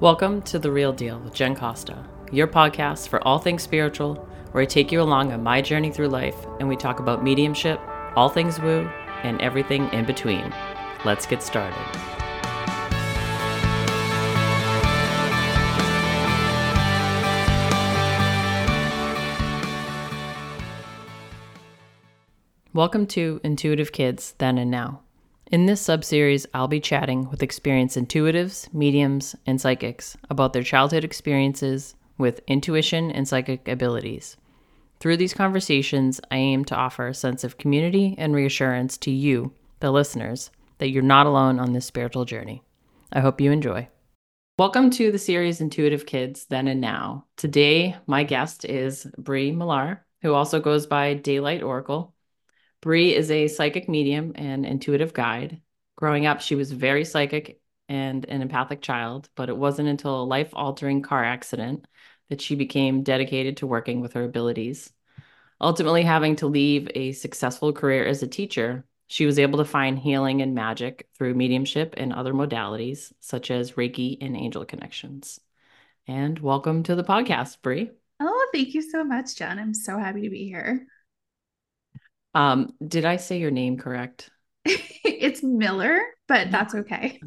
Welcome to The Real Deal with Jen Costa, your podcast for all things spiritual, where I take you along on my journey through life and we talk about mediumship, all things woo, and everything in between. Let's get started. Welcome to Intuitive Kids Then and Now. In this subseries, I'll be chatting with experienced intuitives, mediums, and psychics about their childhood experiences with intuition and psychic abilities. Through these conversations, I aim to offer a sense of community and reassurance to you, the listeners, that you're not alone on this spiritual journey. I hope you enjoy. Welcome to the series Intuitive Kids Then and Now. Today, my guest is Bri Millar, who also goes by Daylight Oracle. Bri is a psychic medium and intuitive guide. Growing up, she was very psychic and an empathic child, but it wasn't until a life altering car accident that she became dedicated to working with her abilities. Ultimately, having to leave a successful career as a teacher, she was able to find healing and magic through mediumship and other modalities, such as Reiki and angel connections. And welcome to the podcast, Bri. Oh, thank you so much, Jen. I'm so happy to be here. Um, did I say your name correct? it's Miller, but that's okay.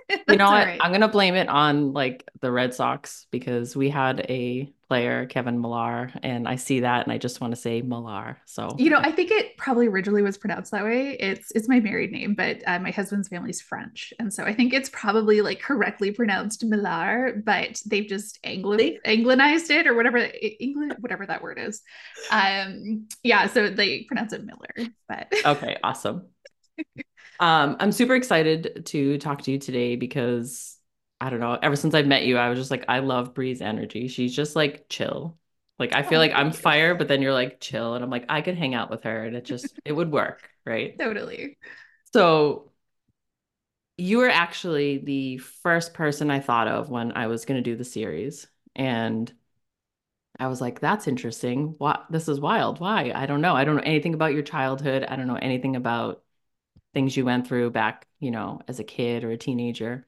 you know what? Right. I'm gonna blame it on like the Red Sox because we had a player, Kevin Millar, and I see that and I just want to say Millar. So you know, I think it probably originally was pronounced that way. It's it's my married name, but uh, my husband's family's French, and so I think it's probably like correctly pronounced Millar, but they've just Angli- Anglinized it or whatever England whatever that word is. Um, yeah, so they pronounce it Miller. But okay, awesome. Um, I'm super excited to talk to you today because I don't know. Ever since I met you, I was just like, I love Bri's energy. She's just like chill. Like I feel oh, like I'm fire, but then you're like chill, and I'm like I could hang out with her, and it just it would work, right? Totally. So you were actually the first person I thought of when I was going to do the series, and I was like, that's interesting. What this is wild. Why? I don't know. I don't know anything about your childhood. I don't know anything about things you went through back, you know, as a kid or a teenager.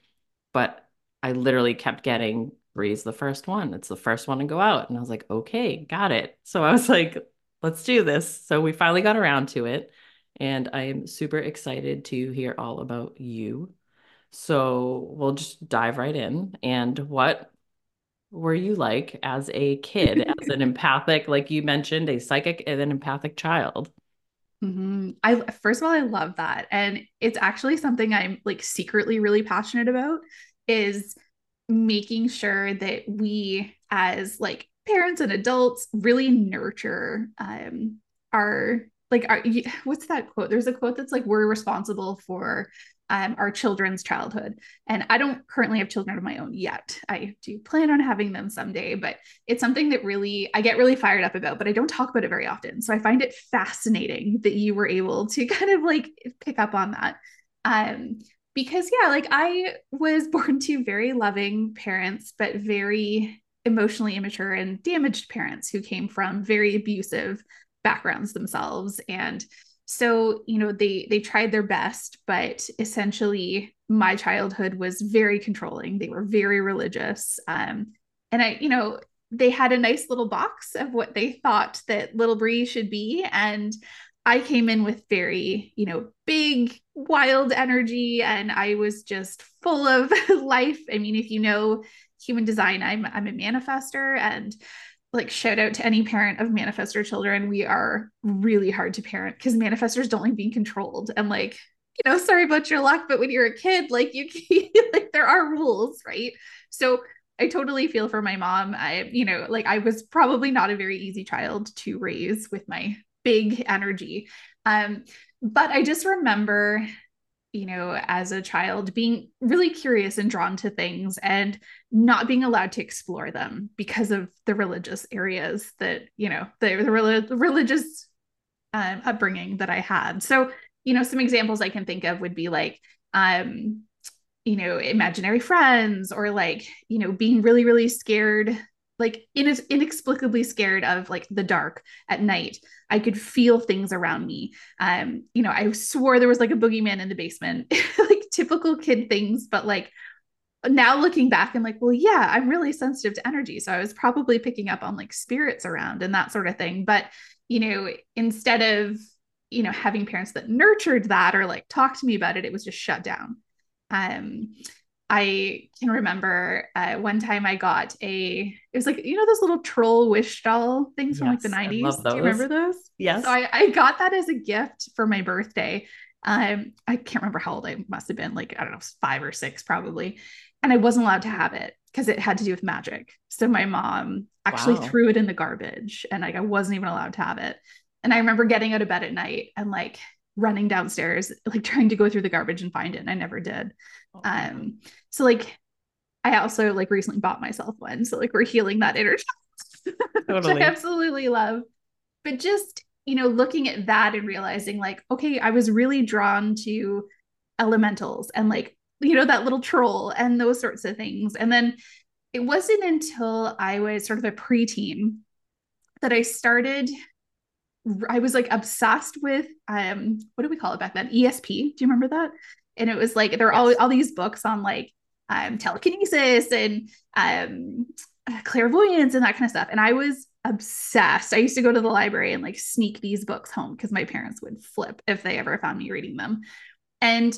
But I literally kept getting Bri's the first one. It's the first one to go out. And I was like, okay, got it. So I was like, let's do this. So we finally got around to it. And I am super excited to hear all about you. So we'll just dive right in. And what were you like as a kid, as an empathic, like you mentioned, a psychic and an empathic child? Mm-hmm. I first of all, I love that, and it's actually something I'm like secretly really passionate about is making sure that we as like parents and adults really nurture um our like our what's that quote there's a quote that's like we're responsible for um, our children's childhood. And i don't currently have children of my own yet. I do plan on having them someday but it's something that really i get really fired up about but i don't talk about it very often. So i find it fascinating that you were able to kind of like pick up on that. Um because yeah like i was born to very loving parents but very emotionally immature and damaged parents who came from very abusive backgrounds themselves. And so you know they they tried their best but essentially my childhood was very controlling they were very religious um and i you know they had a nice little box of what they thought that little Bri should be and I came in with very, you know, big, wild energy, and I was just full of life. I mean, if you know human design, I'm I'm a manifestor, and like shout out to any parent of manifestor children. We are really hard to parent because manifestors don't like being controlled, and like you know, sorry about your luck, but when you're a kid, like you like there are rules, right? So I totally feel for my mom. I, you know, like I was probably not a very easy child to raise with my big energy. Um, but I just remember, you know, as a child being really curious and drawn to things and not being allowed to explore them because of the religious areas that, you know, the, the, religious um, upbringing that I had. So, you know, some examples I can think of would be like, um, you know, imaginary friends or like, you know, being really, really scared like in, inexplicably scared of like the dark at night i could feel things around me um you know i swore there was like a boogeyman in the basement like typical kid things but like now looking back, I'm like, well, yeah, I'm really sensitive to energy. So I was probably picking up on like spirits around and that sort of thing. But, you know, instead of, you know, having parents that nurtured that or like talked to me about it, it was just shut down. Um, I can remember uh, one time I got a, it was like, you know, those little troll wish doll things yes, from like the 90s. Do you remember those? Yes. So I, I got that as a gift for my birthday. Um, I can't remember how old I must have been, like, I don't know, five or six probably. And I wasn't allowed to have it because it had to do with magic. So my mom actually wow. threw it in the garbage and like I wasn't even allowed to have it. And I remember getting out of bed at night and like running downstairs, like trying to go through the garbage and find it. And I never did. Um, so like I also like recently bought myself one. So like we're healing that inner child, totally. which I absolutely love. But just, you know, looking at that and realizing like, okay, I was really drawn to elementals and like, you know, that little troll and those sorts of things. And then it wasn't until I was sort of a preteen that I started I was like obsessed with um what do we call it back then? ESP. Do you remember that? And it was like there are yes. all, all these books on like um telekinesis and um clairvoyance and that kind of stuff. And I was obsessed. I used to go to the library and like sneak these books home because my parents would flip if they ever found me reading them. And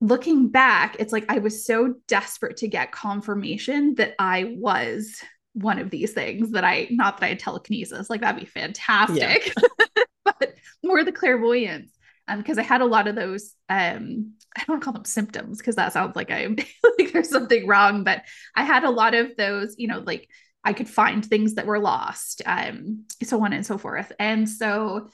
looking back, it's like I was so desperate to get confirmation that I was one of these things that I not that I had telekinesis, like that'd be fantastic. Yeah. but more the clairvoyance. Um, because I had a lot of those um I don't call them symptoms because that sounds like I'm like there's something wrong, but I had a lot of those, you know, like I could find things that were lost, um, so on and so forth. And so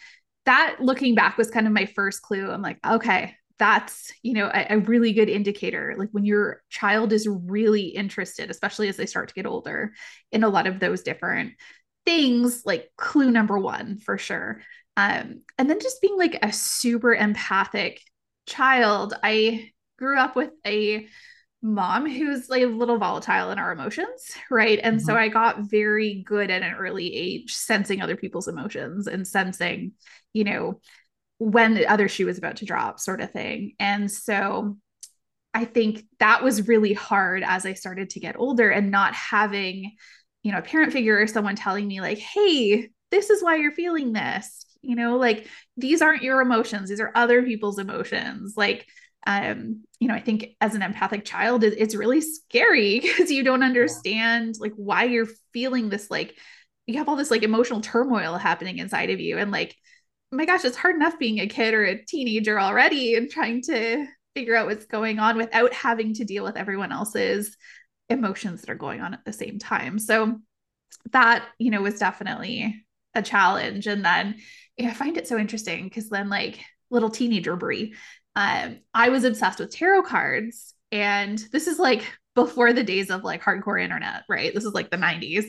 that looking back was kind of my first clue. I'm like, okay, that's you know a, a, really good indicator like when your child is really interested especially as they start to get older in a lot of those different things like clue number one for sure um and then just being like a super empathic child i grew up with a mom who's like a little volatile in our emotions right and mm-hmm. so i got very good at an early age sensing other people's emotions and sensing you know when the other shoe was about to drop, sort of thing. And so I think that was really hard as I started to get older and not having, you know, a parent figure or someone telling me, like, hey, this is why you're feeling this. You know, like these aren't your emotions, these are other people's emotions. Like, um, you know, I think as an empathic child, it, it's really scary because you don't understand like why you're feeling this, like, you have all this like emotional turmoil happening inside of you. And like, my gosh, it's hard enough being a kid or a teenager already and trying to figure out what's going on without having to deal with everyone else's emotions that are going on at the same time. So that, you know, was definitely a challenge. And then yeah, I find it so interesting because then like little teenager Bri, um, I was obsessed with tarot cards. And this is like before the days of like hardcore internet, right? This is like the 90s.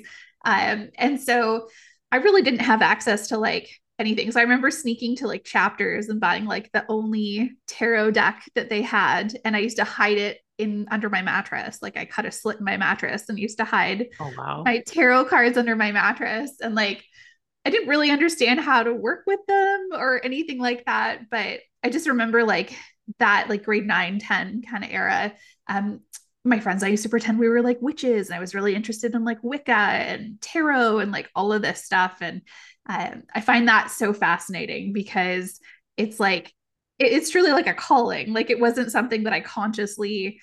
Um, and so I really didn't have access to like anything. So I remember sneaking to like Chapters and buying like the only tarot deck that they had. And I used to hide it in under my mattress. Like I cut a slit in my mattress and used to hide oh, wow. my tarot cards under my mattress. And like I didn't really understand how to work with them or anything like that. But I just remember like that like grade nine, 10 kind of era. Um, my friends, I used to pretend we were like witches and I was really interested in like Wicca and tarot and like all of this stuff. And um, I find that so fascinating because it's like it, it's truly like a calling. Like it wasn't something that I consciously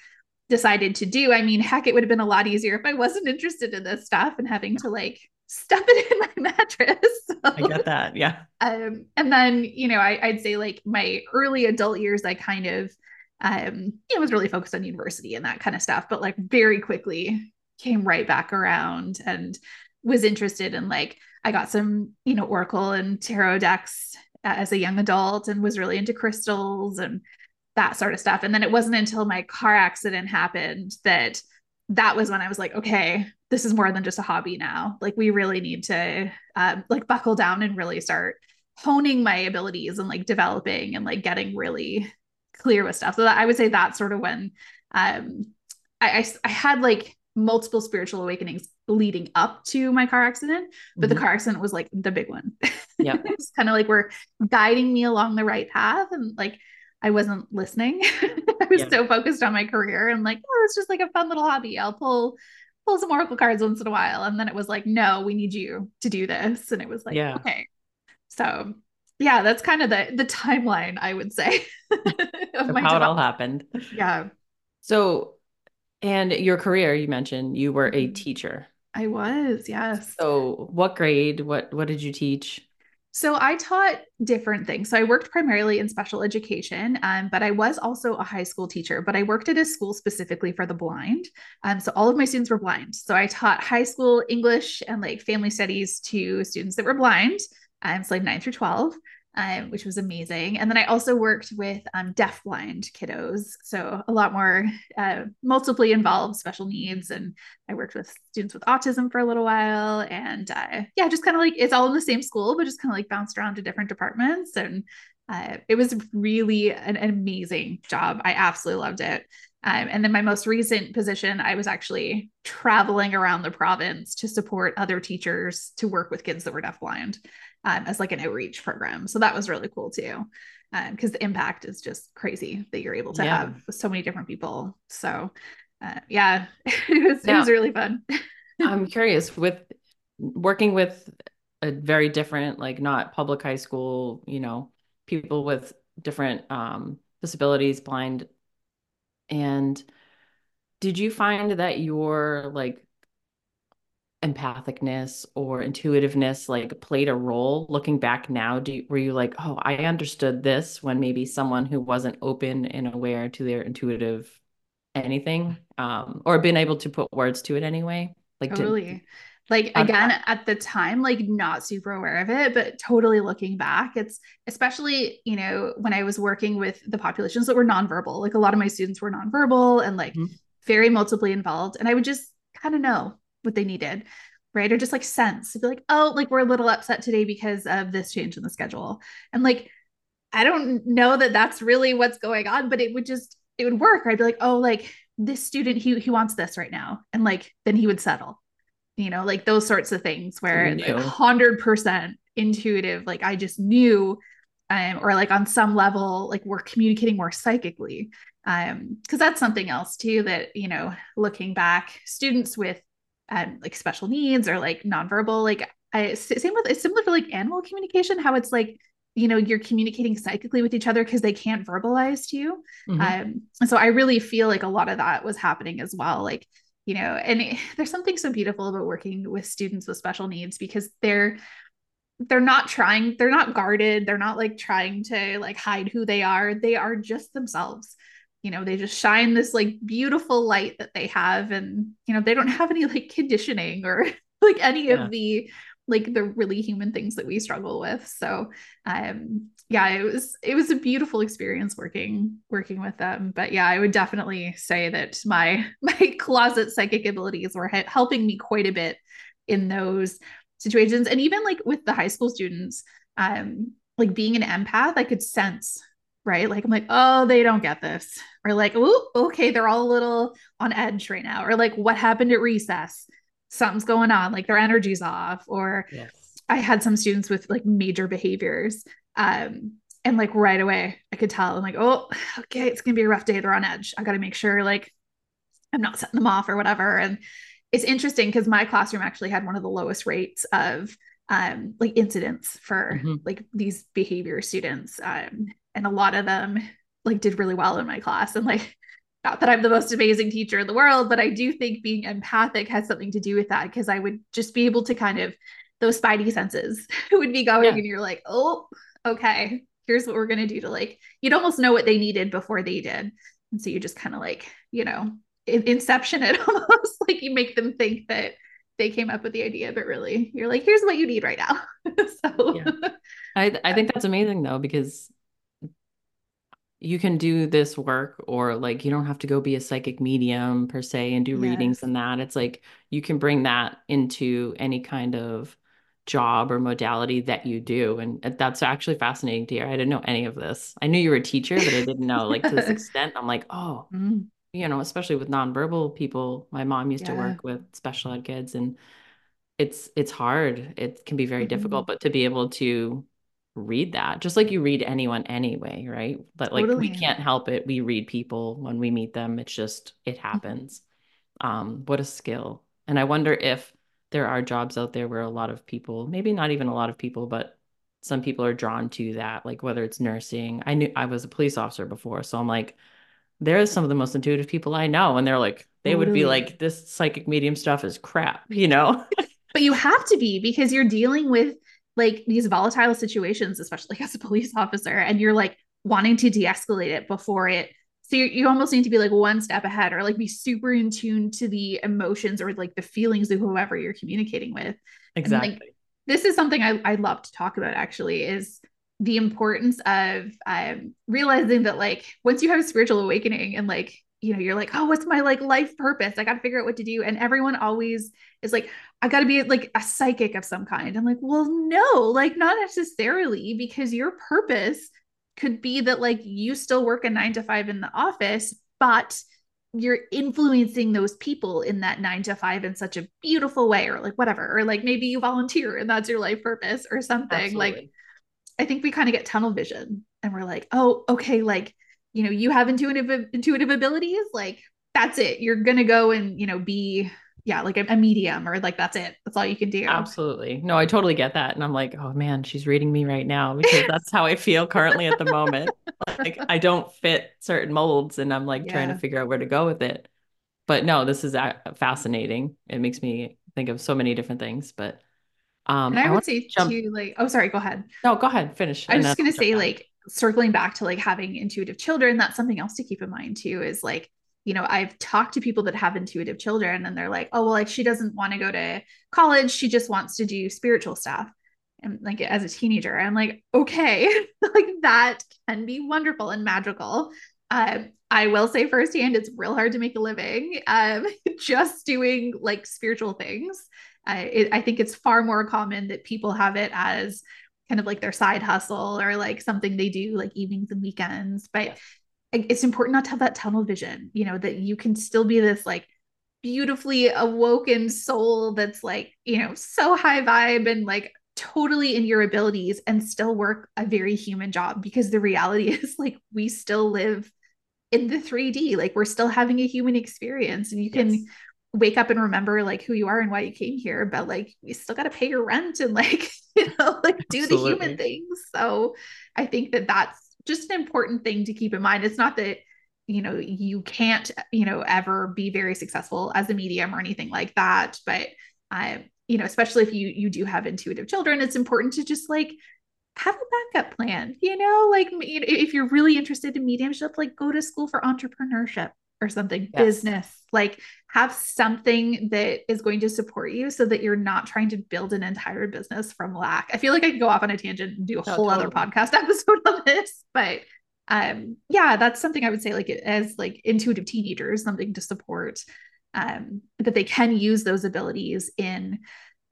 decided to do. I mean, heck, it would have been a lot easier if I wasn't interested in this stuff and having to like stuff it in my mattress. So, I get that. Yeah. Um, and then, you know, I, I'd say like my early adult years, I kind of, um, you know, was really focused on university and that kind of stuff, but like very quickly came right back around and was interested in like I got some, you know, Oracle and tarot decks as a young adult and was really into crystals and that sort of stuff. And then it wasn't until my car accident happened that that was when I was like, okay, this is more than just a hobby now. Like we really need to um, like buckle down and really start honing my abilities and like developing and like getting really clear with stuff. So that I would say that's sort of when um I, I, I had like multiple spiritual awakenings leading up to my car accident, but mm-hmm. the car accident was like the big one. Yeah. it's kind of like we're guiding me along the right path. And like I wasn't listening. I was Yeah. so focused on my career and like, oh, it's just like a fun little hobby. I'll pull pull some oracle cards once in a while. And then it was like, no, we need you to do this. And it was like, Yeah. okay. So yeah, that's kind of the the timeline, I would say, of how it all happened. Yeah, So, and your career, you mentioned you were a Mhm. teacher. I was, yes. So, what grade? What what did you teach? So I taught different things. So I worked primarily in special education, um, but I was also a high school teacher. But I worked at a school specifically for the blind. Um, so all of my students were blind. So I taught high school English and like family studies to students that were blind. Um, so like nine through twelve, um, which was amazing. And then I also worked with um, deaf blind kiddos. So a lot more uh, multiply involved special needs and I worked with students with autism for a little while. And uh, yeah, just kind of like it's all in the same school, but just kind of like bounced around to different departments. And uh, it was really an, an, amazing job. I absolutely loved it. Um, and then my most recent position, I was actually traveling around the province to support other teachers to work with kids that were deafblind um, as like an outreach program. So that was really cool too because um, the impact is just crazy that you're able to yeah. have so many different people. So uh, yeah, it was now, it was really fun. I'm curious with working with a very different, like not public high school, you know, people with different um, disabilities, blind, and did you find that your like empathicness or intuitiveness like played a role looking back now? Do you, were you like oh i understood this when maybe someone who wasn't open and aware to their intuitive anything um or been able to put words to it anyway? Like totally. To, like again at the time like not super aware of it but totally looking back it's especially you know when i was working with the populations that were nonverbal like a lot of my students were nonverbal and like mm-hmm. very multiply involved and i would just kind of know what they needed right? Or just like sense to be like oh like we're a little upset today because of this change in the schedule. And like i don't know that that's really what's going on but it would just it would work i'd be like oh like this student he he wants this right now and like then he would settle you know like those sorts of things where like 100% intuitive like i just knew um or like on some level like we're communicating more psychically um because that's something else too that you know looking back students with um, like special needs or like nonverbal like I same with it's similar to like animal communication how it's like you know you're communicating psychically with each other because they can't verbalize to you. Mm-hmm. um and so I really feel like a lot of that was happening as well like you know and it, there's something so beautiful about working with students with special needs because they're they're not trying they're not guarded they're not like trying to like hide who they are. They are just themselves you know they just shine this like beautiful light that they have and you know they don't have any like conditioning or like any yeah. of the like the really human things that we struggle with so um yeah it was it was a beautiful experience working working with them but yeah i would definitely say that my my closet psychic abilities were helping me quite a bit in those situations and even like with the high school students um like being an empath i could sense right? Like I'm like, oh, they don't get this. Or like, oh, okay, they're all a little on edge right now. Or like, what happened at recess? Something's going on, like their energy's off. Or yes. I had some students with like major behaviors. Um, and like right away, I could tell I'm like, oh, okay, it's gonna be a rough day. They're on edge. I gotta make sure like I'm not setting them off or whatever. And it's interesting because my classroom actually had one of the lowest rates of um, like incidents for mm-hmm. like these behavior students. Um, and a lot of them like did really well in my class and like not that I'm the most amazing teacher in the world, but I do think being empathic has something to do with that because I would just be able to kind of those spidey senses would be going yeah. and you're like, oh, okay, here's what we're gonna do to like you'd almost know what they needed before they did. And so you just kind of like, you know, in- inception it almost like you make them think that they came up with the idea, but really you're like, here's what you need right now. so yeah. I I think that's amazing though, because you can do this work or like you don't have to go be a psychic medium per se and do yes. readings and that it's like you can bring that into any kind of job or modality that you do and that's actually fascinating to hear i didn't know any of this i knew you were a teacher but i didn't know like to this extent i'm like oh mm. you know especially with nonverbal people my mom used yeah. to work with special ed kids and it's it's hard it can be very mm-hmm. difficult but to be able to read that just like you read anyone anyway right? But like Totally. we can't help it we read people when we meet them it's just it Mm-hmm. happens. Um what a skill. And i wonder if there are jobs out there where a lot of people maybe not even a lot of people but some people are drawn to that like whether it's nursing. I knew i was a police officer before so i'm like they're some of the most intuitive people i know and they're like they would be like this psychic medium stuff is crap you know? But you have to be because you're dealing with like these volatile situations, especially as a police officer, and you're like wanting to de-escalate it before it. So you, you almost need to be like one step ahead or like be super in tune to the emotions or like the feelings of whoever you're communicating with. And like exactly this is something I, I love to talk about actually is the importance of um, realizing that like once you have a spiritual awakening and like you know you're like oh what's my like life purpose? I got to figure out what to do. And everyone always is like i got to be like a psychic of some kind. I'm like well no like not necessarily because your purpose could be that like you still work a nine to five in the office but you're influencing those people in that nine to five in such a beautiful way or like whatever or like maybe you volunteer and that's your life purpose or something like i think we kind of get tunnel vision and we're like oh okay like you know you have intuitive intuitive abilities like that's it you're gonna go and you know be yeah like a, a medium or like that's it that's all you can do Absolutely. No, I totally get that. And I'm like, oh man, she's reading me right now because that's how I feel currently at the moment. Like I don't fit certain molds and I'm like trying to figure out where to go with it. But no, this is fascinating. It makes me think of so many different things. But um and i would say jump. too like oh sorry go ahead No, go ahead, finish. I was just gonna say, like, circling back to like having intuitive children, that's something else to keep in mind too. Is like, you know, I've talked to people that have intuitive children, and they're like, oh well, like she doesn't want to go to college, she just wants to do spiritual stuff. And like as a teenager, I'm like, okay, like that can be wonderful and magical. Um, I will say firsthand, it's real hard to make a living um, just doing like spiritual things. It, I think it's far more common that people have it as kind of like their side hustle or like something they do like evenings and weekends. But Yes. it's important not to have that tunnel vision, you know, that you can still be this like beautifully awoken soul that's like, you know, so high vibe and like totally in your abilities and still work a very human job because the reality is like we still live in the 3D, like we're still having a human experience and you can Yes. Wake up and remember like who you are and why you came here, but like you still got to pay your rent and like, you know, like do the human things. So I think that that's just an important thing to keep in mind. It's not that, you know, you can't, you know, ever be very successful as a medium or anything like that. But, um, you know, especially if you you do have intuitive children, it's important to just like have a backup plan. You know, like you know, if you're really interested in mediumship, like go to school for entrepreneurship or something, Yes. business. Like have something that is going to support you so that you're not trying to build an entire business from lack. I feel like I could go off on a tangent and do a No, whole other podcast episode on this, but um yeah, that's something I would say like as like intuitive teenagers, something to support um that they can use those abilities in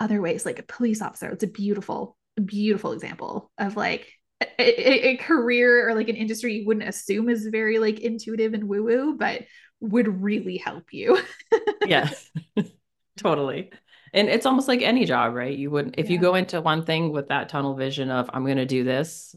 other ways like a police officer. It's a beautiful beautiful example of like a, a, career or like an industry you wouldn't assume is very like intuitive and woo woo, but would really help you. Yes. Totally. And it's almost like any job, right? You wouldn't, if you go into one thing with that tunnel vision of, I'm going to do this,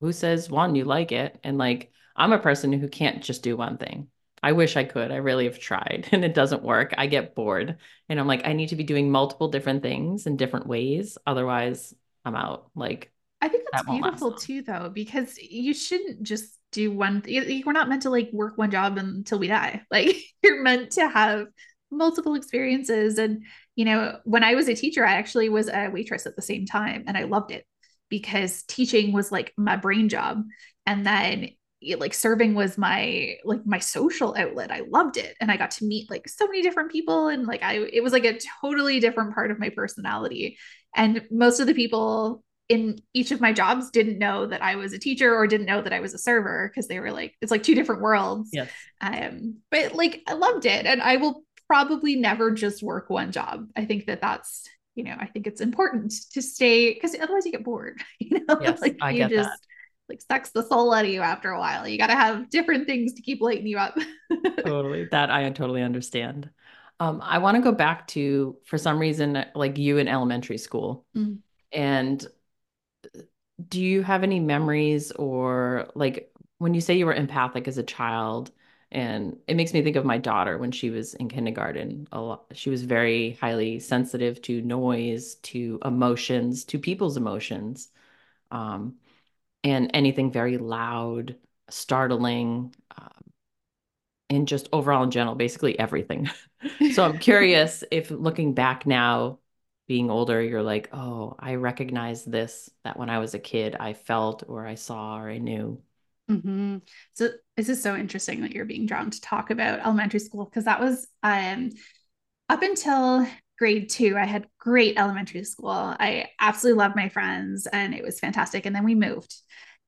who says one, you like it? And like, I'm a person who can't just do one thing. I wish I could. I really have tried and it doesn't work. I get bored. And I'm like, I need to be doing multiple different things in different ways. Otherwise, I'm out. Like, I think that's that beautiful too, though, because you shouldn't just do one. y- We're not meant to like work one job until we die. Like you're meant to have multiple experiences. And you know, when I was a teacher, I actually was a waitress at the same time, and I loved it because teaching was like my brain job, and then like serving was my like my social outlet. I loved it, and I got to meet like so many different people, and like I it was like a totally different part of my personality. And most of the people in each of my jobs didn't know that I was a teacher or didn't know that I was a server because they were like, it's like two different worlds. Yes. Um, but like I loved it. And I will probably never just work one job. I think that that's, you know, I think it's important to stay because otherwise you get bored, you know, Yes. like I you get just that. like sucks the soul out of you after a while. You got to have different things to keep lighting you up. Totally. That I totally understand. Um, I want to go back to, for some reason, like you in elementary school. Mm. And do you have any memories or like when you say you were empathic as a child and it makes me think of my daughter when she was in kindergarten a lot she was very highly sensitive to noise to emotions to people's emotions um, and anything very loud startling um, and just overall in general basically everything. So i'm curious if looking back now being older, you're like, oh, I recognize this that when I was a kid, I felt or I saw or I knew. Mm-hmm. So this is so interesting that you're being drawn to talk about elementary school because that was um, up until grade two, I had great elementary school. I absolutely loved my friends and it was fantastic. And then we moved.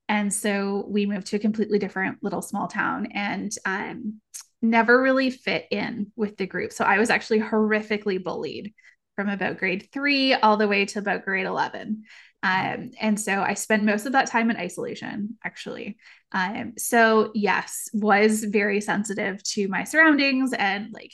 And so we moved to a completely different little small town and um, never really fit in with the group. So I was actually horrifically bullied from about grade three all the way to about grade 11. Um, and so I spent most of that time in isolation, actually. Um, so, yes, was very sensitive to my surroundings and like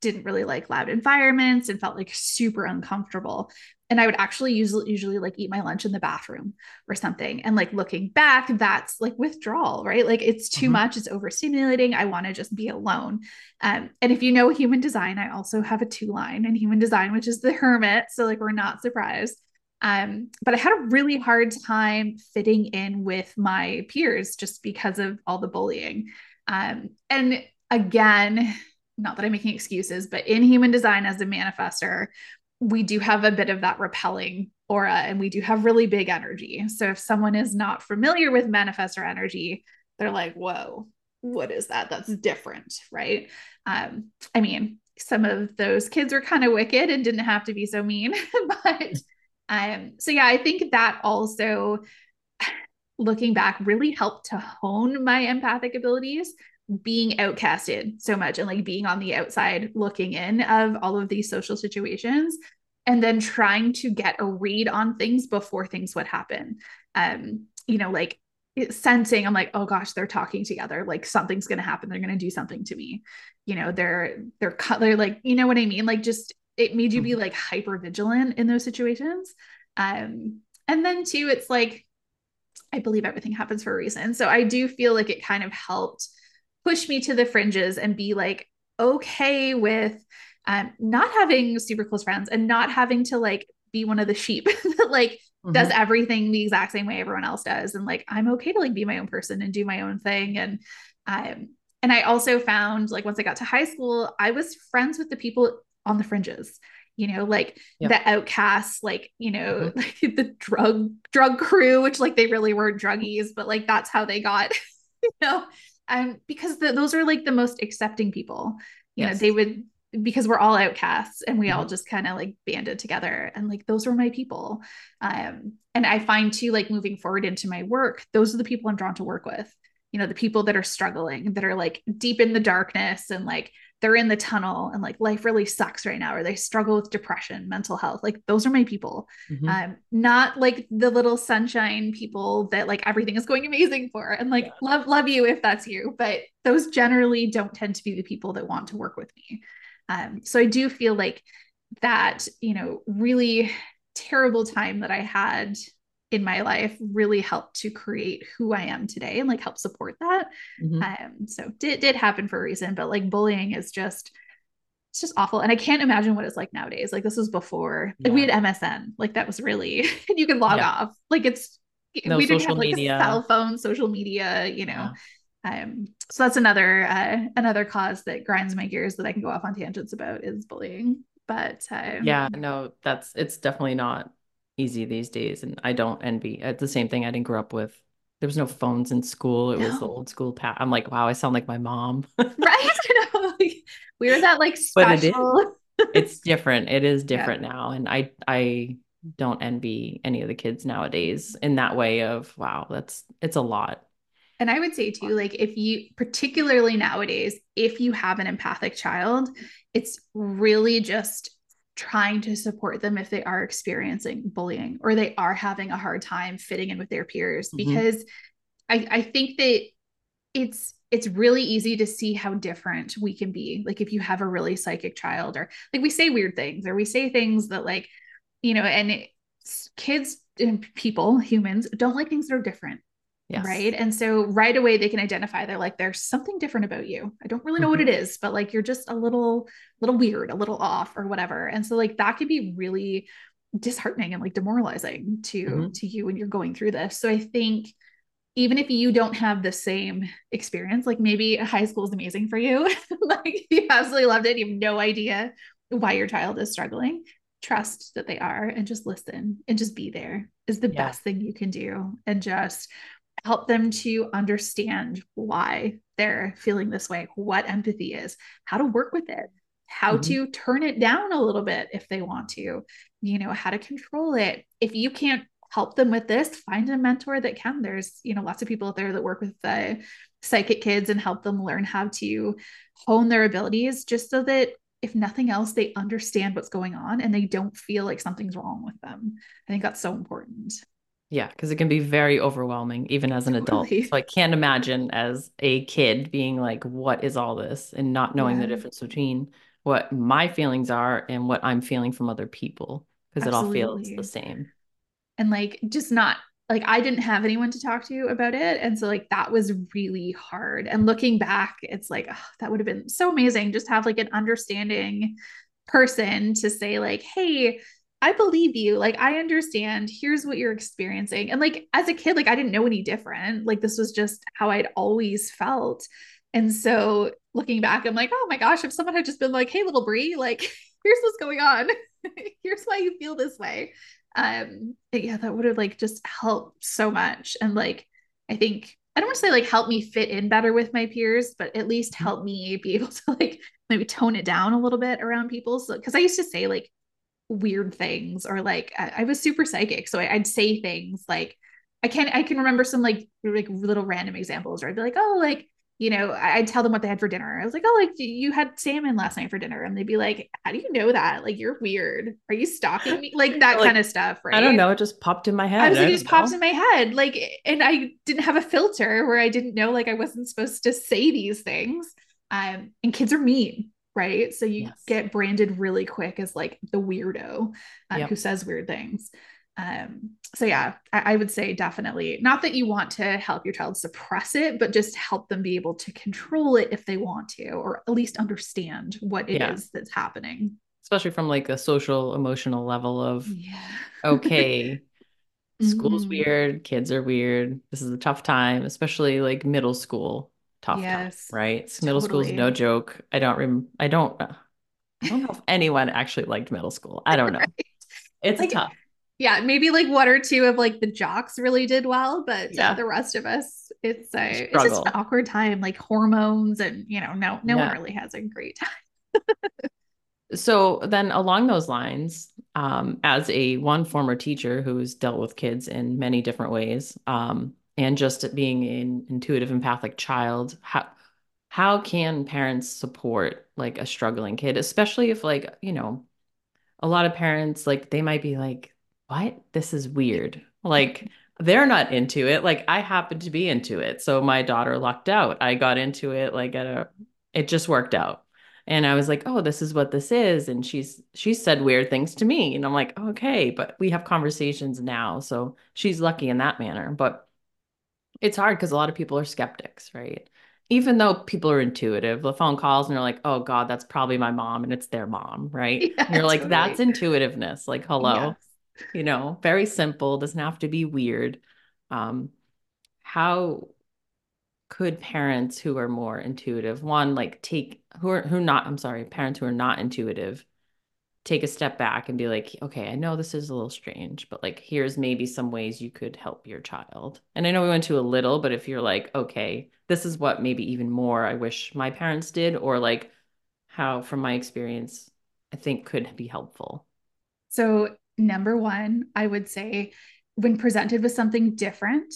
didn't really like loud environments and felt like super uncomfortable and I would actually usually usually like eat my lunch in the bathroom or something. And like looking back, that's like withdrawal, right? Like it's too mm-hmm. much, it's overstimulating. I want to just be alone. Um, and if you know human design, I also have a two line in human design, which is the hermit. So like we're not surprised. Um, but I had a really hard time fitting in with my peers just because of all the bullying. Um, and again, not that I'm making excuses, but in human design as a manifestor, we do have a bit of that repelling aura and we do have really big energy. So if someone is not familiar with manifestor energy, they're like, whoa, what is that? That's different, right? Um, I mean, some of those kids were kind of wicked and didn't have to be so mean. but um, so yeah, I think that also looking back really helped to hone my empathic abilities being outcasted so much and like being on the outside looking in of all of these social situations and then trying to get a read on things before things would happen. Um you know like sensing i'm like oh gosh they're talking together. Like something's going to happen. They're going to do something to me. You know they're they're they're like you know what i mean? Like just it made you be mm-hmm. like hyper vigilant in those situations. Um and then too it's like i believe everything happens for a reason. So i do feel like it kind of helped push me to the fringes and be like okay with um, not having super close friends and not having to like be one of the sheep that like mm-hmm. does everything the exact same way everyone else does and like i'm okay to like be my own person and do my own thing and um and i also found like once i got to high school i was friends with the people on the fringes you know like yep. the outcasts like you know mm-hmm. like the drug drug crew which like they really weren't druggies but like that's how they got you know um, because the, those are like the most accepting people. You yes. know, they would because we're all outcasts and we mm-hmm. all just kind of like banded together and like those were my people. Um, and I find too, like moving forward into my work, those are the people I'm drawn to work with. You know, the people that are struggling, that are like deep in the darkness and like they're in the tunnel and like life really sucks right now or they struggle with depression mental health like those are my people mm-hmm. um not like the little sunshine people that like everything is going amazing for and like yeah. love love you if that's you but those generally don't tend to be the people that want to work with me um so i do feel like that you know really terrible time that i had in my life really helped to create who I am today and like help support that. Mm-hmm. Um, so did did happen for a reason, but like bullying is just it's just awful. And I can't imagine what it's like nowadays. Like this was before yeah. like we had MSN. Like that was really you can log yeah. off. Like it's no we didn't have like media. a cell phone, social media, you know. Yeah. Um, so that's another uh, another cause that grinds my gears that I can go off on tangents about is bullying. But um, yeah, no, that's it's definitely not easy these days and I don't envy. It's the same thing I didn't grow up with. There was no phones in school. It no. was the old school pat. I'm like, wow, I sound like my mom. right. we were that like special. It it's different. It is different yeah. now. And I I don't envy any of the kids nowadays in that way of wow, that's it's a lot. And I would say too, like if you particularly nowadays, if you have an empathic child, it's really just trying to support them if they are experiencing bullying or they are having a hard time fitting in with their peers mm-hmm. because I, I think that it's it's really easy to see how different we can be like if you have a really psychic child or like we say weird things or we say things that like you know and it, kids and people, humans, don't like things that are different. Yes. Right. And so right away they can identify they're like, there's something different about you. I don't really know mm-hmm. what it is, but like you're just a little, little weird, a little off or whatever. And so like that could be really disheartening and like demoralizing to mm-hmm. to you when you're going through this. So I think even if you don't have the same experience, like maybe high school is amazing for you, like you absolutely loved it, you have no idea why your child is struggling, trust that they are and just listen and just be there is the yeah. best thing you can do. And just help them to understand why they're feeling this way, what empathy is, how to work with it, how mm-hmm. to turn it down a little bit if they want to, you know, how to control it. If you can't help them with this, find a mentor that can. There's, you know, lots of people out there that work with the psychic kids and help them learn how to hone their abilities just so that if nothing else, they understand what's going on and they don't feel like something's wrong with them. I think that's so important. Yeah, because it can be very overwhelming even as an adult. Totally. So I can't imagine as a kid being like, what is all this? And not knowing yeah. the difference between what my feelings are and what I'm feeling from other people because it all feels the same. And like just not like I didn't have anyone to talk to about it. And so like that was really hard. And looking back, it's like, oh, that would have been so amazing. Just have like an understanding person to say, like, hey, I believe you. Like, I understand. Here's what you're experiencing. And like, as a kid, like, I didn't know any different. Like, this was just how I'd always felt. And so looking back, I'm like, oh my gosh, if someone had just been like, hey, little Bri, like, here's what's going on. here's why you feel this way. Um, yeah, that would have like just helped so much. And like, I think I don't want to say like help me fit in better with my peers, but at least mm-hmm. help me be able to like maybe tone it down a little bit around people. So, because I used to say like weird things or like I, I was super psychic so I, would say things like I can I can remember some like like little random examples where I'd be like oh like you know I'd tell them what they had for dinner. I was like oh like you had salmon last night for dinner and they'd be like how do you know that? Like you're weird. Are you stalking me? Like that like, kind of stuff right I don't know it just popped in my head I was like it just pops in my head like and I didn't have a filter where I didn't know like I wasn't supposed to say these things um and kids are mean right? So you yes. get branded really quick as like the weirdo um, yep. who says weird things. Um, so yeah, I, I, would say definitely not that you want to help your child suppress it, but just help them be able to control it if they want to, or at least understand what it yeah. is that's happening. Especially from like a social emotional level of yeah. okay, school's mm-hmm. weird, kids are weird. This is a tough time, especially like middle school tough yes, time, right? Totally. Middle school is no joke. I don't rem- I don't I don't know if anyone actually liked middle school. I don't know. right. It's like, tough. Yeah, maybe like one or two of like the jocks really did well, but uh, yeah. uh, the rest of us, it's a it's just an awkward time, like hormones, and you know, no no yeah. one really has a great time. so then along those lines um, as a one former teacher who's dealt with kids in many different ways um, and just being an intuitive empathic child how how can parents support like a struggling kid especially if like you know a lot of parents like they might be like what? This is weird. Like they're not into it. Like i happen to be into it. So my daughter lucked out. I got into it like at a it just worked out. And i was like oh this is what this is. And she's she said weird things to me. And i'm like okay but we have conversations now. So she's lucky in that manner. But it's hard because a lot of people are skeptics, right? Even though people are intuitive, the phone calls and they're like, oh God, that's probably my mom and it's their mom, right? Yeah, and you're like, totally. that's intuitiveness. Like, hello, yes. you know, very simple, doesn't have to be weird. Um, how could parents who are more intuitive, one, like take who are who not, I'm sorry, parents who are not intuitive, take a step back and be like, okay, I know this is a little strange, but like, here's maybe some ways you could help your child. And I know we went to a little, but if you're like, okay, this is what maybe even more I wish my parents did, or like how, from my experience, I think could be helpful. So, number one, I would say when presented with something different,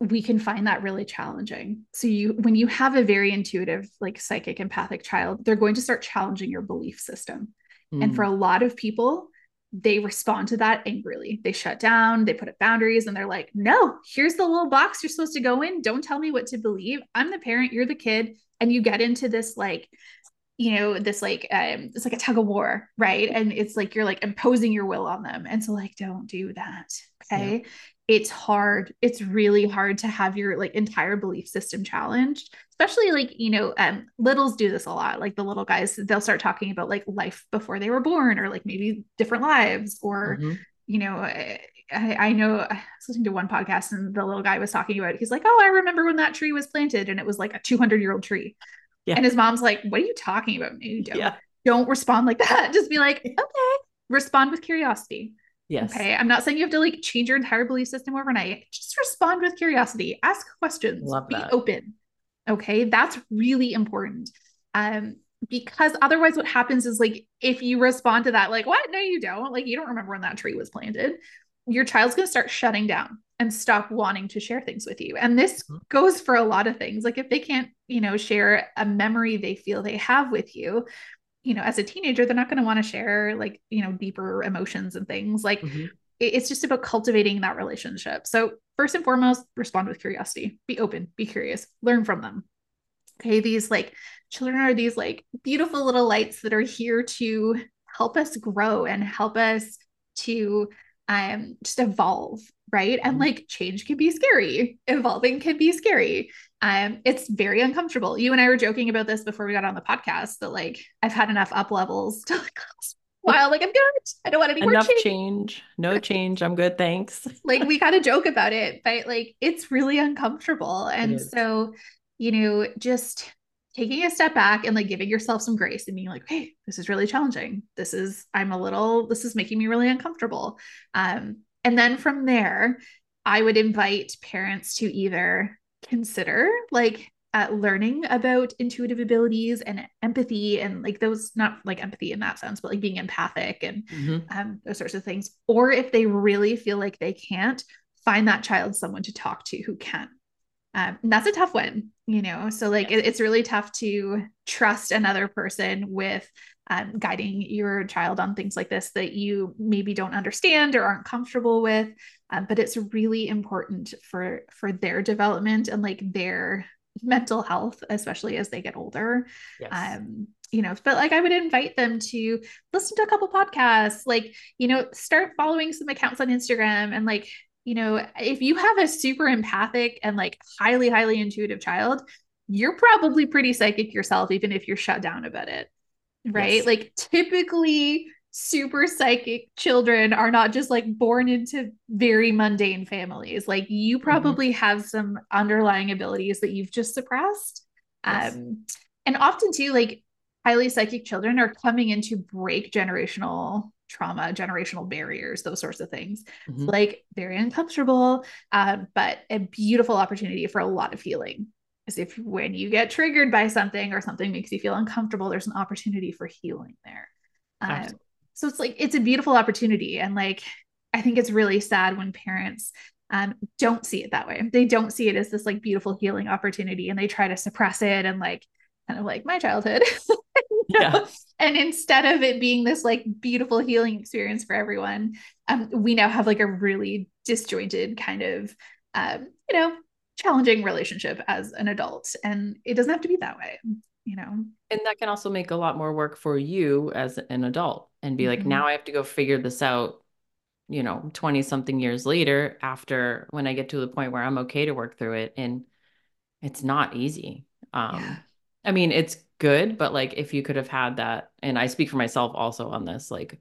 we can find that really challenging. So you when you have a very intuitive like psychic empathic child, they're going to start challenging your belief system. Mm. And for a lot of people, they respond to that angrily. They shut down, they put up boundaries, and they're like, no, here's the little box you're supposed to go in. Don't tell me what to believe. I'm the parent, you're the kid. And you get into this like you know this like um it's like a tug of war right and it's like you're like imposing your will on them and so like don't do that okay yeah. It's hard it's really hard to have your like entire belief system challenged especially like you know um littles do this a lot like the little guys they'll start talking about like life before they were born or like maybe different lives or mm-hmm. you know I, I know I was listening to one podcast and the little guy was talking about it. He's like, Oh, I remember when that tree was planted and it was like a 200 year old tree. Yeah. And his mom's like, What are you talking about? you don't. Yeah. Don't respond like that. Just be like, Okay, respond with curiosity. Yes. Okay. I'm not saying you have to like change your entire belief system overnight. Just respond with curiosity. Ask questions. Love be that. open. Okay. That's really important. Um, because otherwise what happens is like if you respond to that, like, what? No, you don't. Like you don't remember when that tree was planted. Your child's gonna start shutting down and stop wanting to share things with you. And this mm-hmm. goes for a lot of things. Like if they can't, you know, share a memory they feel they have with you, you know, as a teenager, they're not going to want to share like, you know, deeper emotions and things. Like mm-hmm. it's just about cultivating that relationship. So, first and foremost, respond with curiosity, be open, be curious, learn from them. Okay. These like children are these like beautiful little lights that are here to help us grow and help us to um, just evolve right? And mm-hmm. like change can be scary. Evolving can be scary. Um it's very uncomfortable. You and i were joking about this before we got on the podcast that like i've had enough up levels to like while. Like i'm good. I don't want any enough more change. change. No change. I'm good. Thanks. Like we kind of joke about it but like it's really uncomfortable. And so you know just taking a step back and like giving yourself some grace and being like hey this is really challenging. This is i'm a little this is making me really uncomfortable. Um and then from there i would invite parents to either consider like uh, learning about intuitive abilities and empathy and like those not like empathy in that sense but like being empathic and mm-hmm. um, those sorts of things. Or if they really feel like they can't find that child someone to talk to who can. Um, and that's a tough one you know? So like it, it's really tough to trust another person with um, guiding your child on things like this that you maybe don't understand or aren't comfortable with um, but it's really important for for their development and like their mental health especially as they get older yes. um you know but like i would invite them to listen to a couple podcasts like you know start following some accounts on instagram and like you know, if you have a super empathic and like highly, highly intuitive child, you're probably pretty psychic yourself, even if you're shut down about it. Right. Yes. Like typically, super psychic children are not just like born into very mundane families. Like you mm-hmm. probably mm-hmm. have some underlying abilities that you've just suppressed. Yes. Um, and often too, like highly psychic children are coming in to break generational trauma, generational barriers, those sorts of things. Mm-hmm. Like very uncomfortable, um, but a beautiful opportunity for a lot of healing. Because if when you get triggered by something or something makes you feel uncomfortable, there's an opportunity for healing there. Um, so it's like it's a beautiful opportunity, and like I think it's really sad when parents um, don't see it that way. They don't see it as this like beautiful healing opportunity, and they try to suppress it and like kind of like my childhood. yeah. And instead of it being this like beautiful healing experience for everyone, um, we now have like a really disjointed kind of, um, you know, challenging relationship as an adult. And it doesn't have to be that way, you know. And that can also make a lot more work for you as an adult and be mm-hmm. like, now I have to go figure this out you know 20 something years later after when i get to the point where i'm okay to work through it and it's not easy um yeah. i mean it's good, but like if you could have had that, and I speak for myself also on this, like,